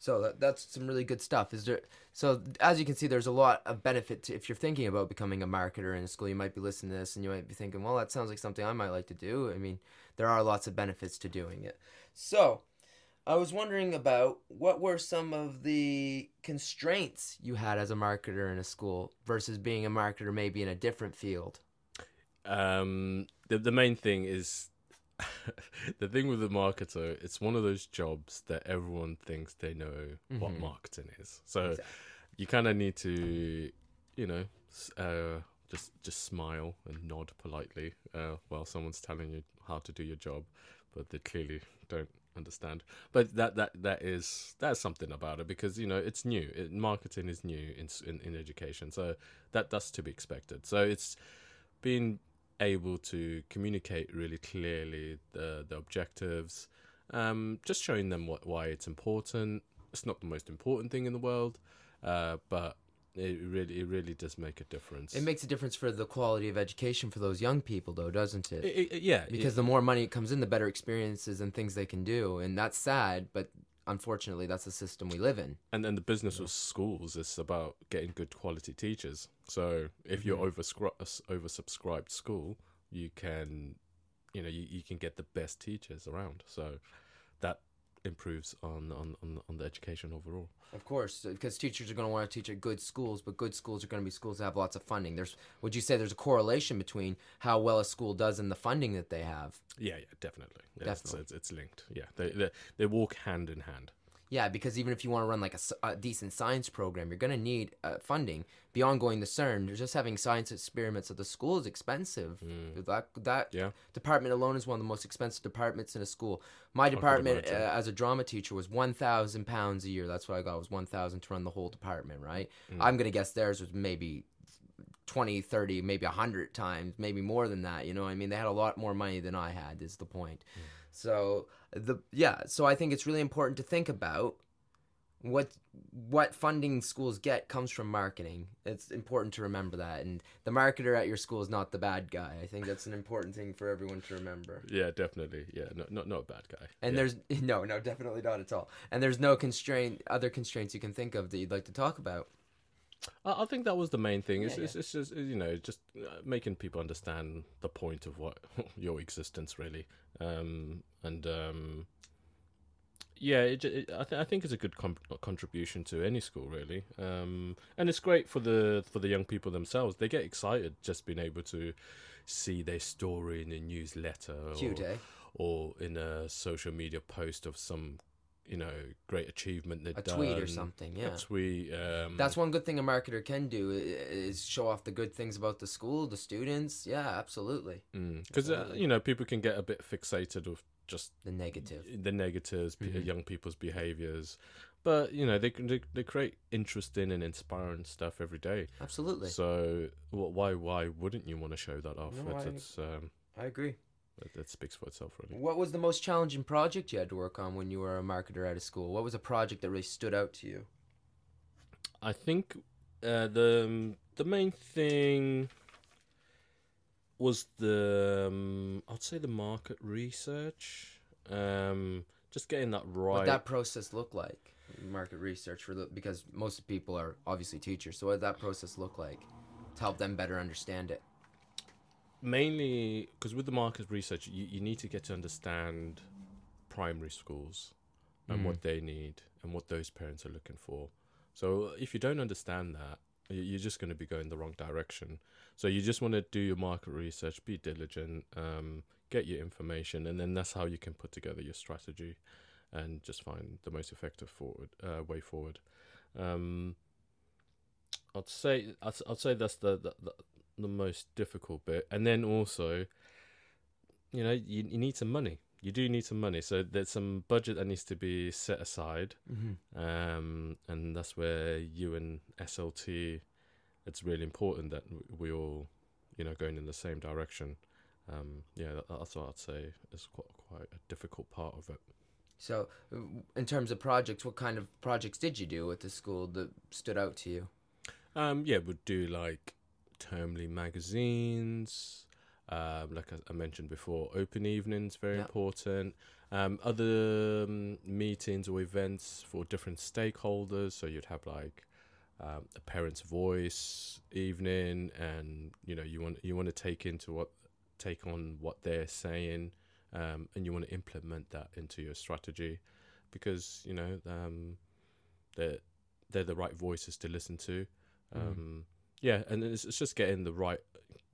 [SPEAKER 2] So that, that's some really good stuff. Is there? So as you can see, there's a lot of benefit to if you're thinking about becoming a marketer in a school. You might be listening to this and you might be thinking, well, that sounds like something I might like to do. I mean, there are lots of benefits to doing it. So, I was wondering about what were some of the constraints you had as a marketer in a school versus being a marketer maybe in a different field.
[SPEAKER 7] Um, the the main thing is the thing with the marketer. It's one of those jobs that everyone thinks they know what
[SPEAKER 2] Mhm.
[SPEAKER 7] marketing is. So
[SPEAKER 2] Exactly.
[SPEAKER 7] you kind of need to, you know, uh, just just smile and nod politely uh, while someone's telling you how to do your job, but they clearly don't understand. But that that that is that's something about it because you know it's new. It, marketing is new in, in in education, so that that's to be expected. So it's being able to communicate really clearly the the objectives, um, just showing them what why it's important. It's not the most important thing in the world, uh, but it really it really does make a difference.
[SPEAKER 2] It makes a difference for the quality of education for those young people, though, doesn't it?
[SPEAKER 7] It- it- yeah,
[SPEAKER 2] because
[SPEAKER 7] it-
[SPEAKER 2] the more money comes in, the better experiences and things they can do, and that's sad, but unfortunately, that's the system we live in.
[SPEAKER 7] and then the business of schools is about getting good quality teachers. So if you're
[SPEAKER 2] Mm-hmm.
[SPEAKER 7] overscri- oversubscribed school, you can, you know, you, you can get the best teachers around. So improves on on, on, on the education overall.
[SPEAKER 2] Of course, uh, because teachers are going to want to teach at good schools, but good schools are going to be schools that have lots of funding. There's, would you say there's a correlation between how well a school does and the funding that they have?
[SPEAKER 7] Yeah, yeah, definitely. Yeah, it's-
[SPEAKER 2] Definitely.
[SPEAKER 7] It's, it's, linked. Yeah, they, they they walk hand in hand.
[SPEAKER 2] Yeah, because even if you want to run like a decent science program, you're going to need uh, funding beyond going to CERN. Just having science experiments at the school is expensive. That that
[SPEAKER 7] Mm. Yeah.
[SPEAKER 2] department alone is one of the most expensive departments in a school. My department uh, as a drama teacher was one thousand pounds a year. That's what I got was one thousand to run the whole department. Right.
[SPEAKER 7] Mm.
[SPEAKER 2] I'm gonna guess theirs was maybe 20 30 maybe 100 times maybe more than that you know i mean they had a lot more money than i had is the point so the yeah so i think it's really important to think about what what funding schools get comes from marketing it's important to remember that and the marketer at your school is not the bad guy i think that's an important thing for everyone to remember
[SPEAKER 7] Yeah, definitely. Yeah, no, not not a bad guy.
[SPEAKER 2] and
[SPEAKER 7] Yeah.
[SPEAKER 2] there's no no definitely not at all and there's no constraint other constraints you can think of that you'd like to talk about
[SPEAKER 7] I, I think that was the main thing. It's,
[SPEAKER 2] Yeah,
[SPEAKER 7] it's, it's just you know just uh, making people understand the point of what your existence really, um, and um, yeah, it, it, I, th- I think it's a good com- contribution to any school really, um, and it's great for the for the young people themselves. They get excited just being able to see their story in a newsletter or,
[SPEAKER 2] eh
[SPEAKER 7] or in a social media post of some you know great achievement they've
[SPEAKER 2] a
[SPEAKER 7] done.
[SPEAKER 2] tweet or something yeah
[SPEAKER 7] A tweet. Um,
[SPEAKER 2] That's one good thing a marketer can do is show off the good things about the school, the students. Yeah, absolutely.
[SPEAKER 7] because uh, you know people can get a bit fixated with just
[SPEAKER 2] The negative.
[SPEAKER 7] the negatives, p
[SPEAKER 2] Mhm.
[SPEAKER 7] young people's behaviors, but you know they can they, they create interesting and inspiring stuff every day.
[SPEAKER 2] Absolutely.
[SPEAKER 7] So wh- why why wouldn't you want to show that off?
[SPEAKER 2] No,
[SPEAKER 7] it's,
[SPEAKER 2] I-
[SPEAKER 7] it's um
[SPEAKER 2] I agree.
[SPEAKER 7] It, it speaks for itself really.
[SPEAKER 2] What was the most challenging project you had to work on when you were a marketer out of school? What was a project that really stood out to you?
[SPEAKER 7] I think uh, the um, the main thing was the um, I'd say the market research. Um, just getting that right.
[SPEAKER 2] What that process look like? Market research for the because most people are obviously teachers. So what did that process look like to help them better understand it?
[SPEAKER 7] Mainly because with the market research you, you need to get to understand primary schools and
[SPEAKER 2] Mm.
[SPEAKER 7] what they need and what those parents are looking for. So if you don't understand that you're just going to be going the wrong direction. So you just want to do your market research be diligent um, get your information and then that's how you can put together your strategy and just find the most effective forward uh, way forward. Um, I'd say I'd, I'd say that's the, the, the the most difficult bit. And then also, you know, you, you need some money. You do need some money. So there's some budget that needs to be set aside.
[SPEAKER 2] Mm-hmm.
[SPEAKER 7] Um, and that's where you and SLT, it's really important that we all, you know, going in the same direction. Um, yeah, that, that's what I'd say is quite, quite a difficult part of it.
[SPEAKER 2] So, uh, in terms of projects, what kind of projects did you do at the school that stood out to you?
[SPEAKER 7] Um, yeah, we'd do like termly magazines. Um, like I, I mentioned before, open evenings very
[SPEAKER 2] Yeah.
[SPEAKER 7] important. Um, other um, meetings or events for different stakeholders. So you'd have like um, a parent's voice evening, and you know you want you want to take into what take on what they're saying, um, and you want to implement that into your strategy. because you know um, they're they're the right voices to listen to.
[SPEAKER 2] Mm.
[SPEAKER 7] Yeah, and it's, it's just getting the right,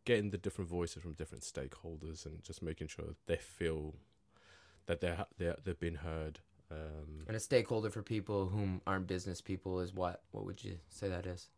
[SPEAKER 7] getting the different voices from different stakeholders, and just making sure they feel that they're they're they've been heard. Um,
[SPEAKER 2] And a stakeholder for people whom aren't business people is what? What would you say that is?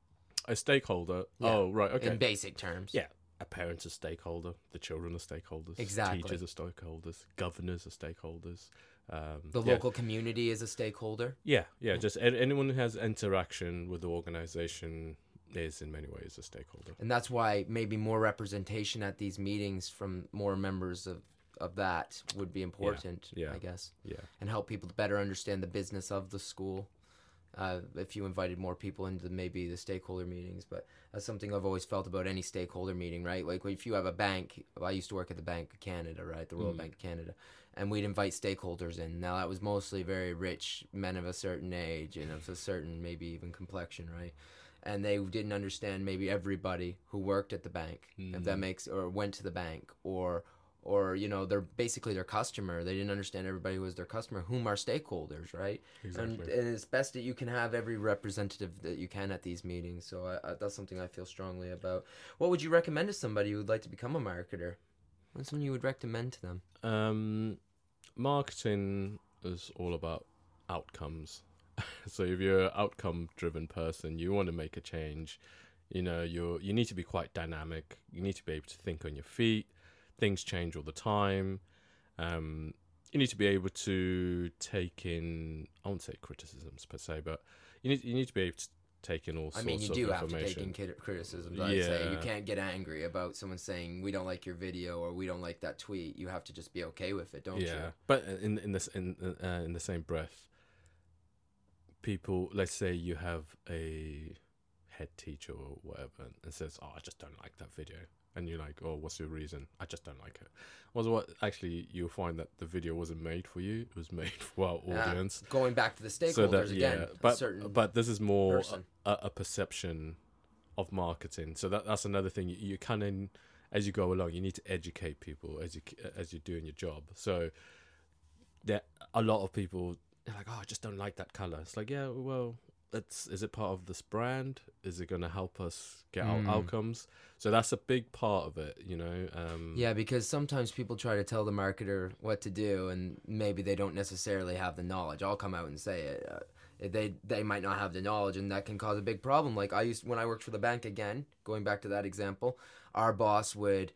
[SPEAKER 7] a stakeholder.
[SPEAKER 2] Yeah,
[SPEAKER 7] Oh, right. Okay.
[SPEAKER 2] In basic terms.
[SPEAKER 7] Yeah, a parent's a stakeholder. The children are stakeholders.
[SPEAKER 2] Exactly.
[SPEAKER 7] Teachers are stakeholders. Governors are stakeholders. Um,
[SPEAKER 2] The
[SPEAKER 7] yeah.
[SPEAKER 2] local community is a stakeholder.
[SPEAKER 7] Yeah, yeah. Just anyone who has interaction with the organization is in many ways a stakeholder.
[SPEAKER 2] And that's why maybe more representation at these meetings from more members of, of that would be important,
[SPEAKER 7] yeah.
[SPEAKER 2] I guess.
[SPEAKER 7] Yeah.
[SPEAKER 2] And help people to better understand the business of the school. Uh, if you invited more people into maybe the stakeholder meetings, but that's something I've always felt about any stakeholder meeting, right? Like if you have a bank, I used to work at the Bank of Canada, right, the Royal
[SPEAKER 7] Mm.
[SPEAKER 2] Bank of Canada, and we'd invite stakeholders in. Now that was mostly very rich men of a certain age and of a certain maybe even complexion, right? And they didn't understand maybe everybody who worked at the bank, if that
[SPEAKER 7] Mm.
[SPEAKER 2] makes, or went to the bank, or or you know they're basically their customer. They didn't understand everybody who was their customer, whom are stakeholders, right? And,
[SPEAKER 7] Exactly.
[SPEAKER 2] and it's best that you can have every representative that you can at these meetings. So I, I, that's something I feel strongly about. What would you recommend to somebody who would like to become a marketer? What's something you would recommend to them?
[SPEAKER 7] Um, marketing is all about outcomes. so if you're an outcome-driven person, you want to make a change. You know, you you need to be quite dynamic. You need to be able to think on your feet. Things change all the time. Um, you need to be able to take in. I won't say criticisms per se, but you need you need to be able to take in all
[SPEAKER 2] I
[SPEAKER 7] sorts
[SPEAKER 2] mean, you do have to take in crit- criticisms. I'd say you can't get angry about someone saying we don't like your video or we don't like that tweet. You have to just be okay with it, don't
[SPEAKER 7] yeah,
[SPEAKER 2] you?
[SPEAKER 7] but in in this in uh, in the same breath, people. Let's say you have a head teacher or whatever, and says, "Oh, I just don't like that video," and you're like, "Oh, what's your reason?" I just don't like it. Was what actually you'll find that the video wasn't made for you; it was made for our
[SPEAKER 2] Yeah.
[SPEAKER 7] audience.
[SPEAKER 2] Going back to the stakeholders
[SPEAKER 7] so that
[SPEAKER 2] again,
[SPEAKER 7] yeah,
[SPEAKER 2] a
[SPEAKER 7] but but this is more a, a perception of marketing. So that that's another thing. You, you kind of as you go along, you need to educate people as you as you're doing your job. So there a lot of people are like, oh, I just don't like that color. It's like, yeah, well, it's is it part of this brand? Is it going to help us get
[SPEAKER 2] Mm.
[SPEAKER 7] our outcomes? So that's a big part of it, you know. Um,
[SPEAKER 2] Yeah, because sometimes people try to tell the marketer what to do, and maybe they don't necessarily have the knowledge. I'll come out and say it. Uh, they they might not have the knowledge, and that can cause a big problem. Like I used when I worked for the bank again. Going back to that example, our boss would,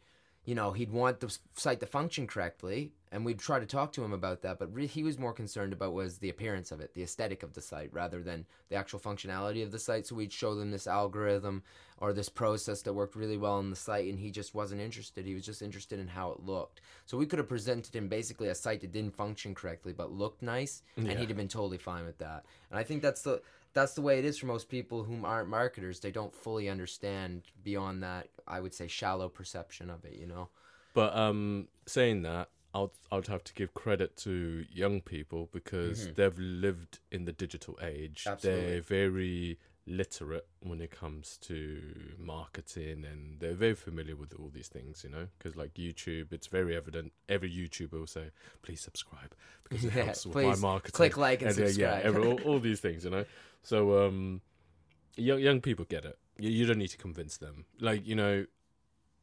[SPEAKER 2] you know, he'd want the site to function correctly, and we'd try to talk to him about that. But re- he was more concerned about was the appearance of it, the aesthetic of the site, rather than the actual functionality of the site. So we'd show them this algorithm or this process that worked really well on the site, and he just wasn't interested. He was just interested in how it looked. So we could have presented him basically a site that didn't function correctly but looked nice, and he'd have been totally fine with that. And I think that's the that's the way it is for most people whom aren't marketers. They don't fully understand beyond that. I would say shallow perception of it. You know.
[SPEAKER 7] But um, saying that, I'd I'd have to give credit to young people because
[SPEAKER 2] Mhm.
[SPEAKER 7] they've lived in the digital age.
[SPEAKER 2] Absolutely.
[SPEAKER 7] They're very literate when it comes to marketing, and they're very familiar with all these things. You know, because like YouTube, it's very evident. Every YouTuber will say, "Please subscribe," because it
[SPEAKER 2] Yeah,
[SPEAKER 7] helps with my marketing.
[SPEAKER 2] click like and
[SPEAKER 7] uh, yeah,
[SPEAKER 2] subscribe.
[SPEAKER 7] Yeah, all, all these things. You know, so um, young young people get it. You, you don't need to convince them. Like you know,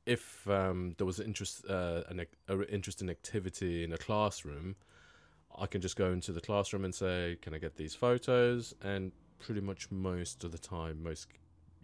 [SPEAKER 7] if um, there was an interest, uh, an ac- a interesting activity in a classroom, I can just go into the classroom and say, "Can I get these photos?" And pretty much most of the time, most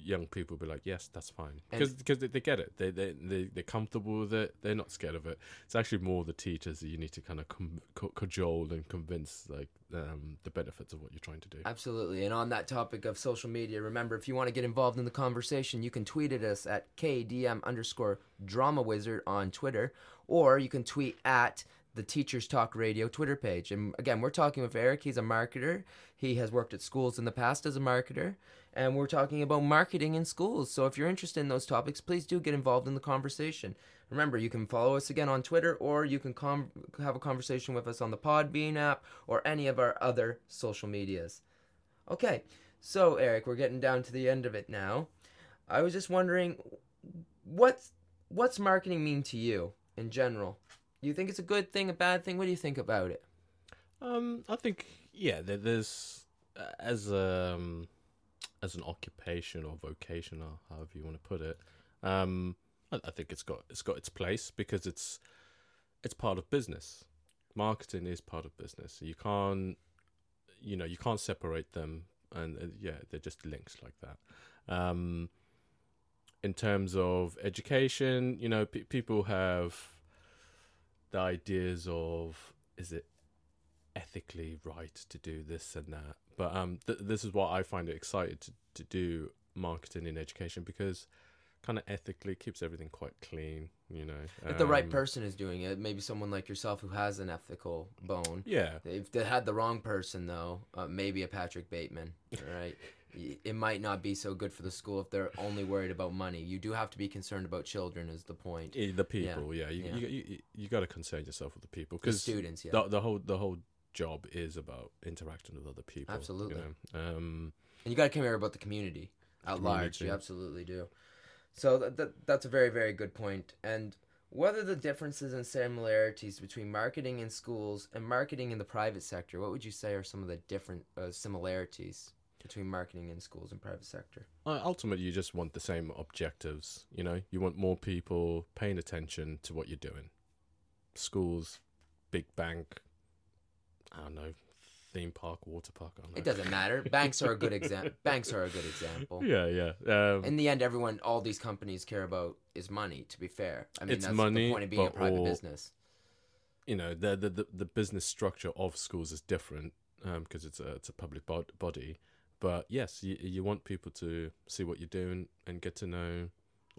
[SPEAKER 7] young people will be like, "Yes, that's fine,"
[SPEAKER 2] And-
[SPEAKER 7] because they, they get it. They they they they're comfortable with it. They're not scared of it. It's actually more the teachers that you need to kind of com- cajole and convince like um, the benefits of what you're trying to do.
[SPEAKER 2] Absolutely. And on that topic of social media, remember if you want to get involved in the conversation, you can tweet at us at KDM underscore drama wizard on Twitter, or you can tweet at the Teachers Talk Radio Twitter page. And again, we're talking with Eric. He's a marketer. He has worked at schools in the past as a marketer. And we're talking about marketing in schools. So if you're interested in those topics, please do get involved in the conversation. Remember, you can follow us again on Twitter, or you can com- have a conversation with us on the Podbean app or any of our other social medias. Okay, so Eric, we're getting down to the end of it now. I was just wondering, what's what's marketing mean to you in general? You think it's a good thing, a bad thing? What do you think about it?
[SPEAKER 7] Um, I think yeah, there, there's uh, as um as an occupation or vocation or however you want to put it. Um, I, I think it's got it's got its place because it's it's part of business. Marketing is part of business. You can't you know you can't separate them, and uh, yeah, they're just links like that. Um, in terms of education, you know, pe people have the ideas of is it ethically right to do this and that. But um, th- this is what I find it excited to, to do marketing in education because kind of ethically keeps everything quite clean, you know.
[SPEAKER 2] If the right
[SPEAKER 7] Um,
[SPEAKER 2] person is doing it, maybe someone like yourself who has an ethical bone.
[SPEAKER 7] Yeah,
[SPEAKER 2] If they had the wrong person, though, uh, maybe a Patrick Bateman, right? It might not be so good for the school if they're only worried about money. You do have to be concerned about children, is the point.
[SPEAKER 7] the people. Yeah, you,
[SPEAKER 2] yeah.
[SPEAKER 7] you you you got to concern yourself with the people because
[SPEAKER 2] students, yeah.
[SPEAKER 7] the the whole the whole job is about interacting with other people. you
[SPEAKER 2] Absolutely.
[SPEAKER 7] know. Um,
[SPEAKER 2] And you got to care about the community at large. You absolutely do. So that, that, that's a very, very good point. And what are the differences and similarities between marketing in schools and marketing in the private sector? What would you say are some of the different uh, similarities between marketing in schools and private sector?
[SPEAKER 7] Uh, ultimately you just want the same objectives you know you want more people paying attention to what you're doing schools big bank i don't know theme park water park i don't know
[SPEAKER 2] It doesn't matter. Banks are a good example. Banks are a good example.
[SPEAKER 7] yeah yeah um,
[SPEAKER 2] In the end, everyone, all these companies care about is money. To be fair, I mean
[SPEAKER 7] It's
[SPEAKER 2] that's
[SPEAKER 7] money,
[SPEAKER 2] the point of being a private
[SPEAKER 7] all-
[SPEAKER 2] business.
[SPEAKER 7] you know the, the the the business structure of schools is different because it's a it's a public bod- body but yes you, you want people to see what you're doing and get to know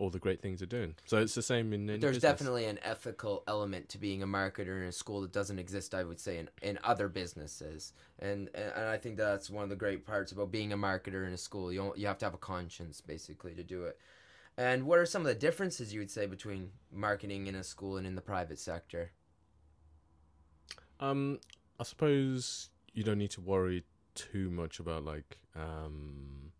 [SPEAKER 7] all the great things you're doing so it's the same in, in
[SPEAKER 2] There's
[SPEAKER 7] business.
[SPEAKER 2] definitely an ethical element to being a marketer in a school that doesn't exist, I would say, in, in other businesses. And and I think that's one of the great parts about being a marketer in a school. You you have to have a conscience basically to do it. And what are some of the differences you would say between marketing in a school and in the private sector?
[SPEAKER 7] Um, I suppose you don't need to worry too much about like um,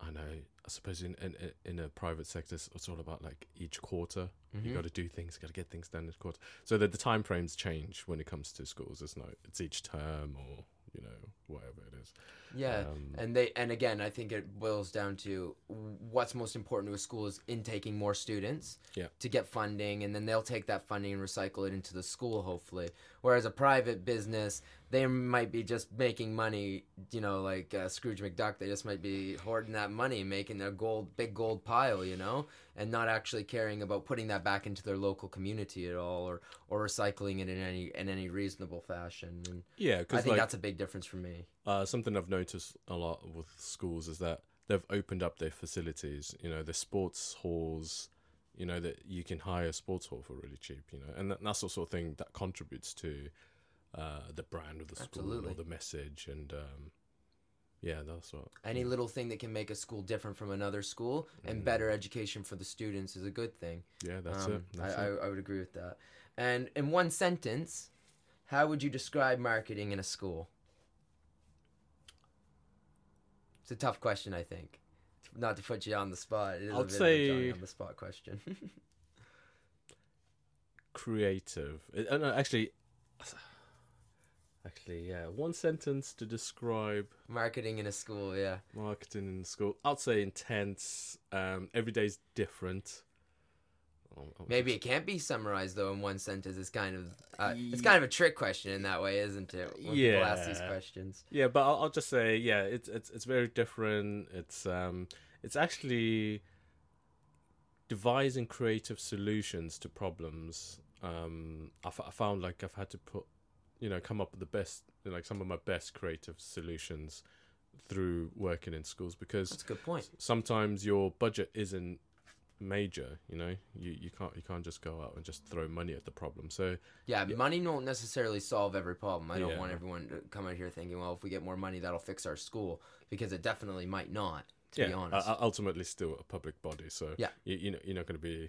[SPEAKER 7] I know. I suppose in in in a private sector, it's all about like each quarter. You
[SPEAKER 2] Mhm.
[SPEAKER 7] got to do things, got to get things done each quarter. So that the time frames change when it comes to schools. It's not it's each term or you know whatever it is.
[SPEAKER 2] Yeah,
[SPEAKER 7] Um,
[SPEAKER 2] and they and again, I think it boils down to what's most important to a school is intaking more students.
[SPEAKER 7] Yeah.
[SPEAKER 2] To get funding, and then they'll take that funding and recycle it into the school, hopefully. Whereas a private business, they might be just making money, you know, like uh, Scrooge McDuck. They just might be hoarding that money, making their gold, big gold pile, you know, and not actually caring about putting that back into their local community at all, or or recycling it in any in any reasonable fashion. And
[SPEAKER 7] Yeah,
[SPEAKER 2] I think
[SPEAKER 7] like
[SPEAKER 2] that's a big difference for me.
[SPEAKER 7] Uh, something I've noticed a lot with schools is that they've opened up their facilities. You know, the sports halls. You know that you can hire a sports hall for really cheap. You know, and that, that's the sort of thing that contributes to uh, the brand of the school
[SPEAKER 2] Absolutely.
[SPEAKER 7] or the message. And um, yeah, that's what.
[SPEAKER 2] any little thing that can make a school different from another school and better education for the students is a good thing.
[SPEAKER 7] Yeah, that's
[SPEAKER 2] Um,
[SPEAKER 7] it. That's
[SPEAKER 2] I,
[SPEAKER 7] it.
[SPEAKER 2] I, I would agree with that. And in one sentence, how would you describe marketing in a school? It's a tough question, I think. Not to put you on the spot. It is a
[SPEAKER 7] I'd
[SPEAKER 2] bit of a
[SPEAKER 7] say-
[SPEAKER 2] on the spot question.
[SPEAKER 7] Creative. Uh, no, actually, actually, yeah. One sentence to describe
[SPEAKER 2] marketing in a school, yeah.
[SPEAKER 7] marketing in school. I'd say intense. Um, every day's different. Um, um,
[SPEAKER 2] Maybe it can't be summarized though in one sentence. It's kind of uh, it's kind of a trick question in that way, isn't it? When people ask these
[SPEAKER 7] Yeah.
[SPEAKER 2] questions.
[SPEAKER 7] Yeah, but I'll, I'll just say, yeah, it's it's it's very different. It's um, it's actually devising creative solutions to problems. Um, I, f- I found like I've had to put, you know, come up with the best, like some of my best creative solutions through working in schools because
[SPEAKER 2] That's a good point.
[SPEAKER 7] sometimes your budget isn't major. You know, you you can't you can't just go out and just throw money at the problem. So
[SPEAKER 2] Yeah, money won't necessarily solve every problem. I don't
[SPEAKER 7] Yeah.
[SPEAKER 2] want everyone to come out here thinking, well, if we get more money, that'll fix our school, because it definitely might not. To
[SPEAKER 7] yeah,
[SPEAKER 2] be honest.
[SPEAKER 7] u- ultimately still a public body. So
[SPEAKER 2] Yeah.
[SPEAKER 7] you, you know you're not going to be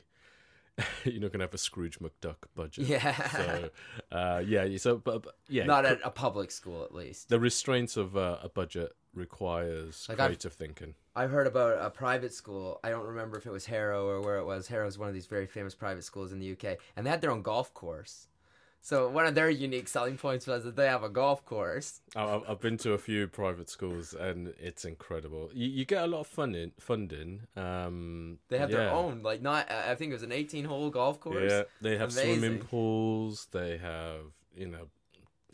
[SPEAKER 7] you're not going to have a Scrooge McDuck budget.
[SPEAKER 2] Yeah.
[SPEAKER 7] So uh, yeah. So but, but yeah.
[SPEAKER 2] not at a public school, at least.
[SPEAKER 7] the restraints of uh, a budget requires
[SPEAKER 2] Like I've-
[SPEAKER 7] creative thinking.
[SPEAKER 2] I heard about a private school. I don't remember if it was Harrow or where it was. Harrow is one of these very famous private schools in the UK, and they had their own golf course. So one of their unique selling points was that they have a golf course.
[SPEAKER 7] I've, been to a few private schools and it's incredible. You, you get a lot of funding. Funding. Um,
[SPEAKER 2] They have their own, like not. I think it was an 18-hole golf course.
[SPEAKER 7] Yeah, they have
[SPEAKER 2] Amazing.
[SPEAKER 7] swimming pools. They have you know,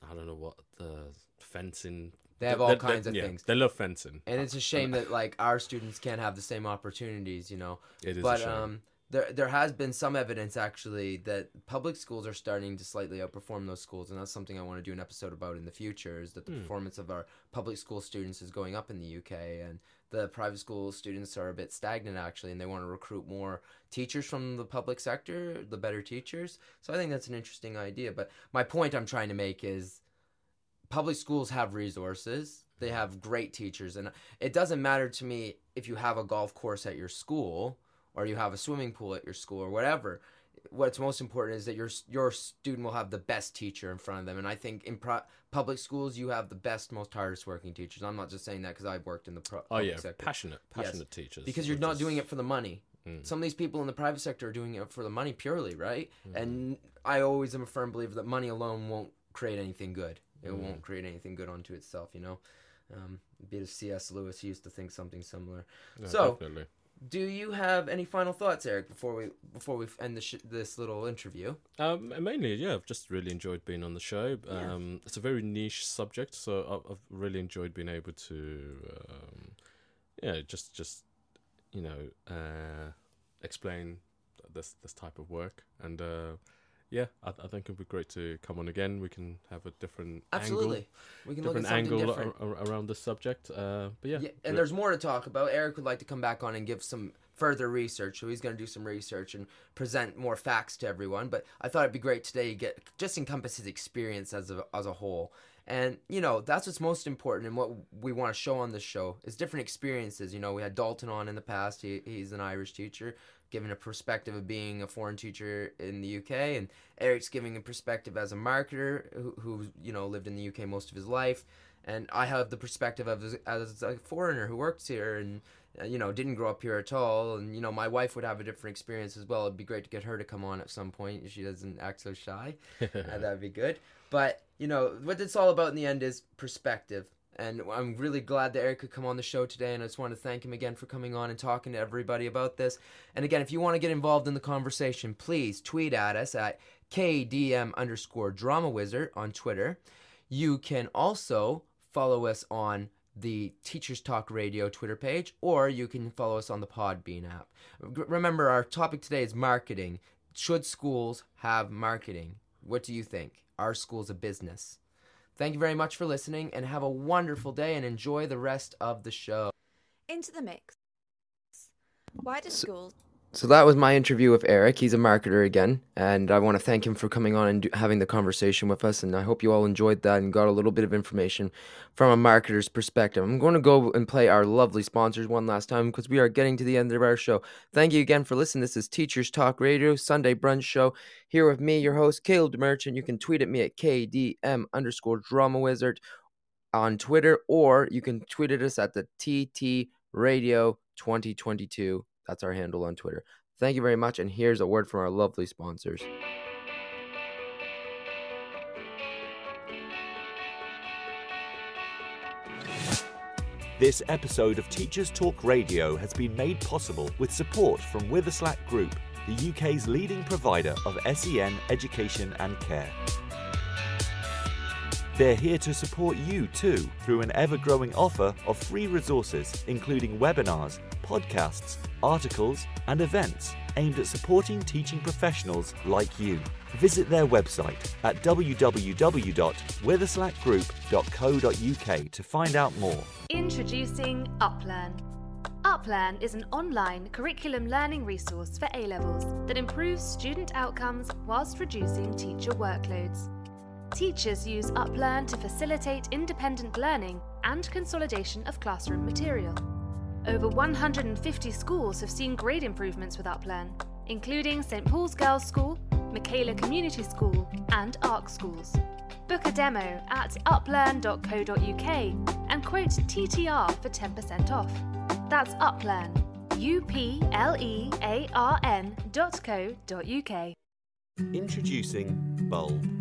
[SPEAKER 7] I don't know what the fencing.
[SPEAKER 2] They have all kinds of
[SPEAKER 7] yeah,
[SPEAKER 2] things.
[SPEAKER 7] They love fencing.
[SPEAKER 2] And it's a shame that like our students can't have the same opportunities, you know.
[SPEAKER 7] It is a
[SPEAKER 2] but
[SPEAKER 7] shame.
[SPEAKER 2] um there there has been some evidence actually that public schools are starting to slightly outperform those schools and that's something I want to do an episode about in the future is that the
[SPEAKER 7] Hmm.
[SPEAKER 2] performance of our public school students is going up in the UK and the private school students are a bit stagnant actually and they want to recruit more teachers from the public sector, the better teachers. So I think that's an interesting idea, but my point I'm trying to make is public schools have resources they have great teachers and it doesn't matter to me if you have a golf course at your school or you have a swimming pool at your school or whatever what's most important is that your your student will have the best teacher in front of them and i think in pro- public schools you have the best most hardest working teachers i'm not just saying that because i've worked in the pro-
[SPEAKER 7] Oh yeah,
[SPEAKER 2] sector
[SPEAKER 7] passionate,
[SPEAKER 2] Yes.
[SPEAKER 7] passionate teachers.
[SPEAKER 2] because you're not doing it for the money.
[SPEAKER 7] Mm.
[SPEAKER 2] Some of these people in the private sector are doing it for the money purely, right?
[SPEAKER 7] Mm-hmm.
[SPEAKER 2] And I always am a firm believer that money alone won't create anything good. It
[SPEAKER 7] Mm.
[SPEAKER 2] won't create anything good onto itself, you know. Um, a bit of C.S. Lewis he used to think something similar.
[SPEAKER 7] Yeah,
[SPEAKER 2] so,
[SPEAKER 7] definitely.
[SPEAKER 2] Do you have any final thoughts, Eric, before we before we end the sh- this little interview?
[SPEAKER 7] Um, mainly, yeah, I've just really enjoyed being on the show.
[SPEAKER 2] Yeah.
[SPEAKER 7] Um, it's a very niche subject, so I've, I've really enjoyed being able to, um, yeah, just just you know, uh, explain this this type of work, and uh, yeah, I, I think it'd be great to come on again. We can have a different
[SPEAKER 2] Absolutely,
[SPEAKER 7] angle,
[SPEAKER 2] we can look at something
[SPEAKER 7] angle
[SPEAKER 2] different.
[SPEAKER 7] ar- ar- around this subject. Uh, but yeah,
[SPEAKER 2] Yeah, and there's more to talk about. Eric would like to come back on and give some further research, so he's going to do some research and present more facts to everyone. But I thought it'd be great today to get just encompass his experience as a as a whole. And you know that's what's most important, and what we want to show on this show is different experiences. You know, we had Dalton on in the past. He, he's an Irish teacher, giving a perspective of being a foreign teacher in the UK, and Eric's giving a perspective as a marketer who, who you know lived in the UK most of his life. And I have the perspective of as, as a foreigner who works here and uh, you know didn't grow up here at all. And you know my wife would have a different experience as well. It'd be great to get her to come on at some point if she doesn't act so shy. Uh, that'd be good. But you know what it's all about in the end is perspective and I'm really glad that Eric could come on the show today, and I just want to thank him again for coming on and talking to everybody about this. And again, if you want to get involved in the conversation, please tweet at us at KDM underscore drama wizard on Twitter. You can also follow us on the Teachers Talk Radio Twitter page, or you can follow us on the Podbean app. Remember, our topic today is marketing. Should schools have marketing? What do you think? Are schools a business? Thank you very much for listening, and have a wonderful day and enjoy the rest of the show.
[SPEAKER 3] Into the mix. Why do schools
[SPEAKER 2] So that was my interview with Eric. He's a marketer again, and I want to thank him for coming on and do, having the conversation with us. And I hope you all enjoyed that and got a little bit of information from a marketer's perspective. I'm going to go and play our lovely sponsors one last time because we are getting to the end of our show. Thank you again for listening. This is Teachers Talk Radio Sunday Brunch Show. Here with me, your host Caleb Merchant. You can tweet at me at KDM underscore Drama Wizard on Twitter, or you can tweet at us at the TT Radio 2022. That's our handle on Twitter. Thank you very much, and here's a word from our lovely sponsors.
[SPEAKER 1] This episode of Teachers Talk Radio has been made possible with support from Witherslack Group, the UK's leading provider of SEN education and care. They're here to support you too through an ever growing offer of free resources, including webinars, podcasts, articles, and events aimed at supporting teaching professionals like you. Visit their website at www.witherslackgroup.co.uk to find out more.
[SPEAKER 4] Introducing Uplearn. Uplearn is an online curriculum learning resource for A levels that improves student outcomes whilst reducing teacher workloads. Teachers use Uplearn to facilitate independent learning and consolidation of classroom material. Over 150 schools have seen grade improvements with Uplearn, including St Paul's Girls' School, Michaela Community School, and Ark schools. Book a demo at uplearn.co.uk and quote TTR for 10% off. That's Uplearn, U P L E A R N dot co dot UK.
[SPEAKER 1] Introducing Bulb.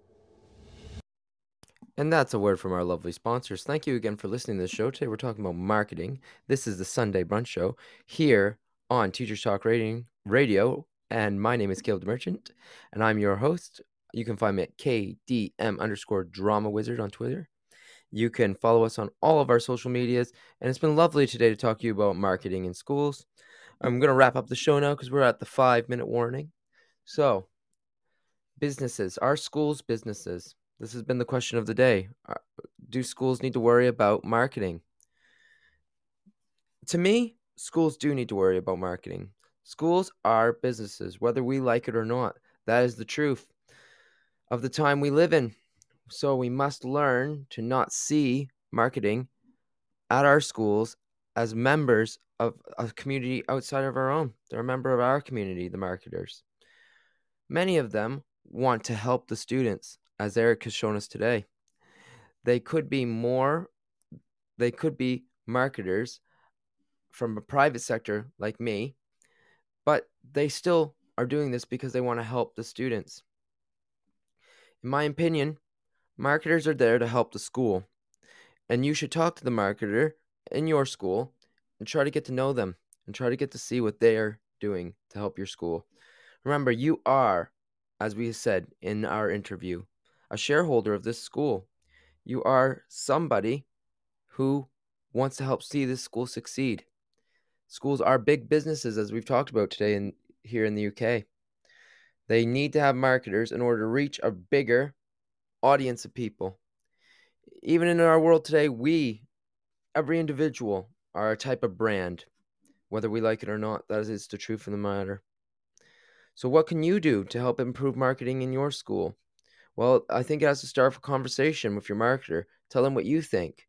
[SPEAKER 2] And that's a word from our lovely sponsors. Thank you again for listening to the show. Today we're talking about marketing. This is the Sunday Brunch Show here on Teachers Talk Radio, and my name is Caleb Merchant, and I'm your host. You can find me at KDM underscore drama wizard on Twitter. You can follow us on all of our social medias, and it's been lovely today to talk to you about marketing in schools. I'm going to wrap up the show now because we're at the five minute warning. So, businesses, our schools' businesses. This has been the question of the day. Uh, do schools need to worry about marketing? To me, schools do need to worry about marketing. Schools are businesses, whether we like it or not. That is the truth of the time we live in. So we must learn to not see marketing at our schools as members of a community outside of our own. They're a member of our community, the marketers. Many of them want to help the students, as Eric has shown us today. They could be more, they could be marketers from a private sector like me but they still are doing this because they want to help the students. In my opinion, marketers are there to help the school, and you should talk to the marketer in your school and try to get to know them and try to get to see what they are doing to help your school. Remember, you are, as we said in our interview, a shareholder of this school. You are somebody who wants to help see this school succeed. Schools are big businesses, as we've talked about today in here in the UK. They need to have marketers in order to reach a bigger audience of people. Even in our world today, we, every individual, are a type of brand, whether we like it or not. That is the truth of the matter. So, what can you do to help improve marketing in your school? Well, I think it has to start with a conversation with your marketer. Tell them what you think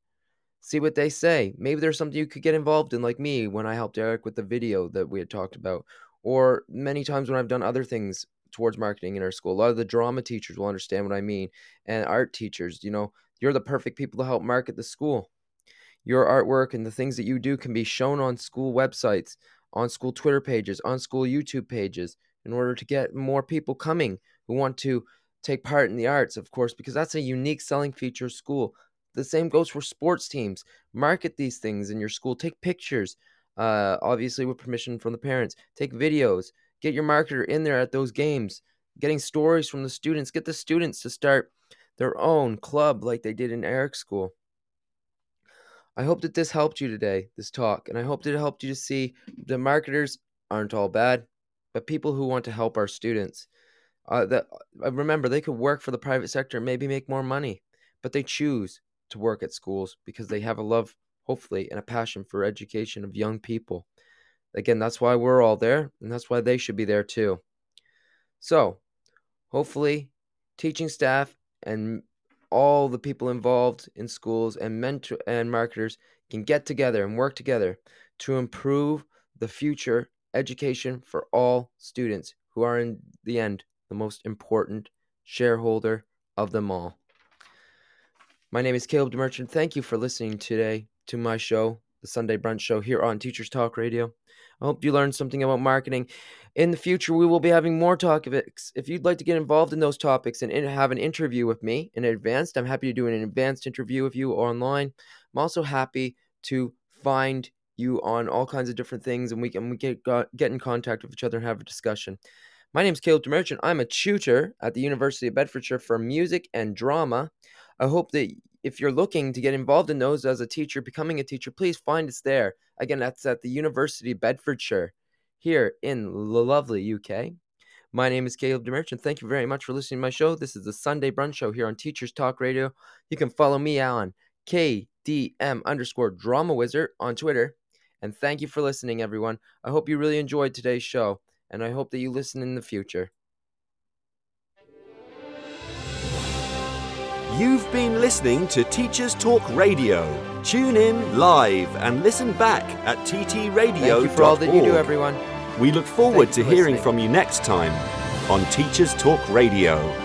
[SPEAKER 2] see what they say. Maybe there's something you could get involved in, like me when I helped Eric with the video that we had talked about, or many times when I've done other things towards marketing in our school. A lot of the drama teachers will understand what I mean, and art teachers. You know, you're the perfect people to help market the school. Your artwork and the things that you do can be shown on school websites, on school Twitter pages, on school YouTube pages, in order to get more people coming who want to take part in the arts, of course, because that's a unique selling feature of school. The same goes for sports teams. Market these things in your school. Take pictures, uh, obviously with permission from the parents. Take videos. Get your marketer in there at those games. Getting stories from the students. Get the students to start their own club like they did in Eric's school. I hope that this helped you today, this talk, and I hope that it helped you to see the marketers aren't all bad, but people who want to help our students. Uh, that uh, remember they could work for the private sector and maybe make more money, but they choose to work at schools because they have a love, hopefully, and a passion for education of young people. Again, that's why we're all there, and that's why they should be there too. So, hopefully, teaching staff and all the people involved in schools and mentor and marketers can get together and work together to improve the future education for all students who are in the end the most important shareholder of them all. My name is Caleb DeMerchant. Thank you for listening today to my show, the Sunday Brunch Show here on Teachers Talk Radio. I hope you learned something about marketing. In the future, we will be having more talk topics. If you'd like to get involved in those topics and have an interview with me in advance, I'm happy to do an advanced interview with you online. I'm also happy to find you on all kinds of different things, and we can we get uh, get in contact with each other and have a discussion. My name is Caleb DeMerchant. I'm a tutor at the University of Bedfordshire for music and drama. I hope that if you're looking to get involved in those as a teacher, becoming a teacher, please find us there. Again, that's at the University of Bedfordshire here in the lovely UK. My name is Caleb DeMerchant. Thank you very much for listening to my show. This is the Sunday Brunch Show here on Teachers Talk Radio. You can follow me on KDM underscore drama wizard on Twitter. And thank you for listening, everyone. I hope you really enjoyed today's show, and I hope that you listen in the future.
[SPEAKER 1] You've been listening to Teachers Talk Radio. Tune in live and listen back at ttradio.org.
[SPEAKER 2] Thank you for all that you do, everyone.
[SPEAKER 1] We look forward to hearing listening. from you next time on Teachers Talk Radio.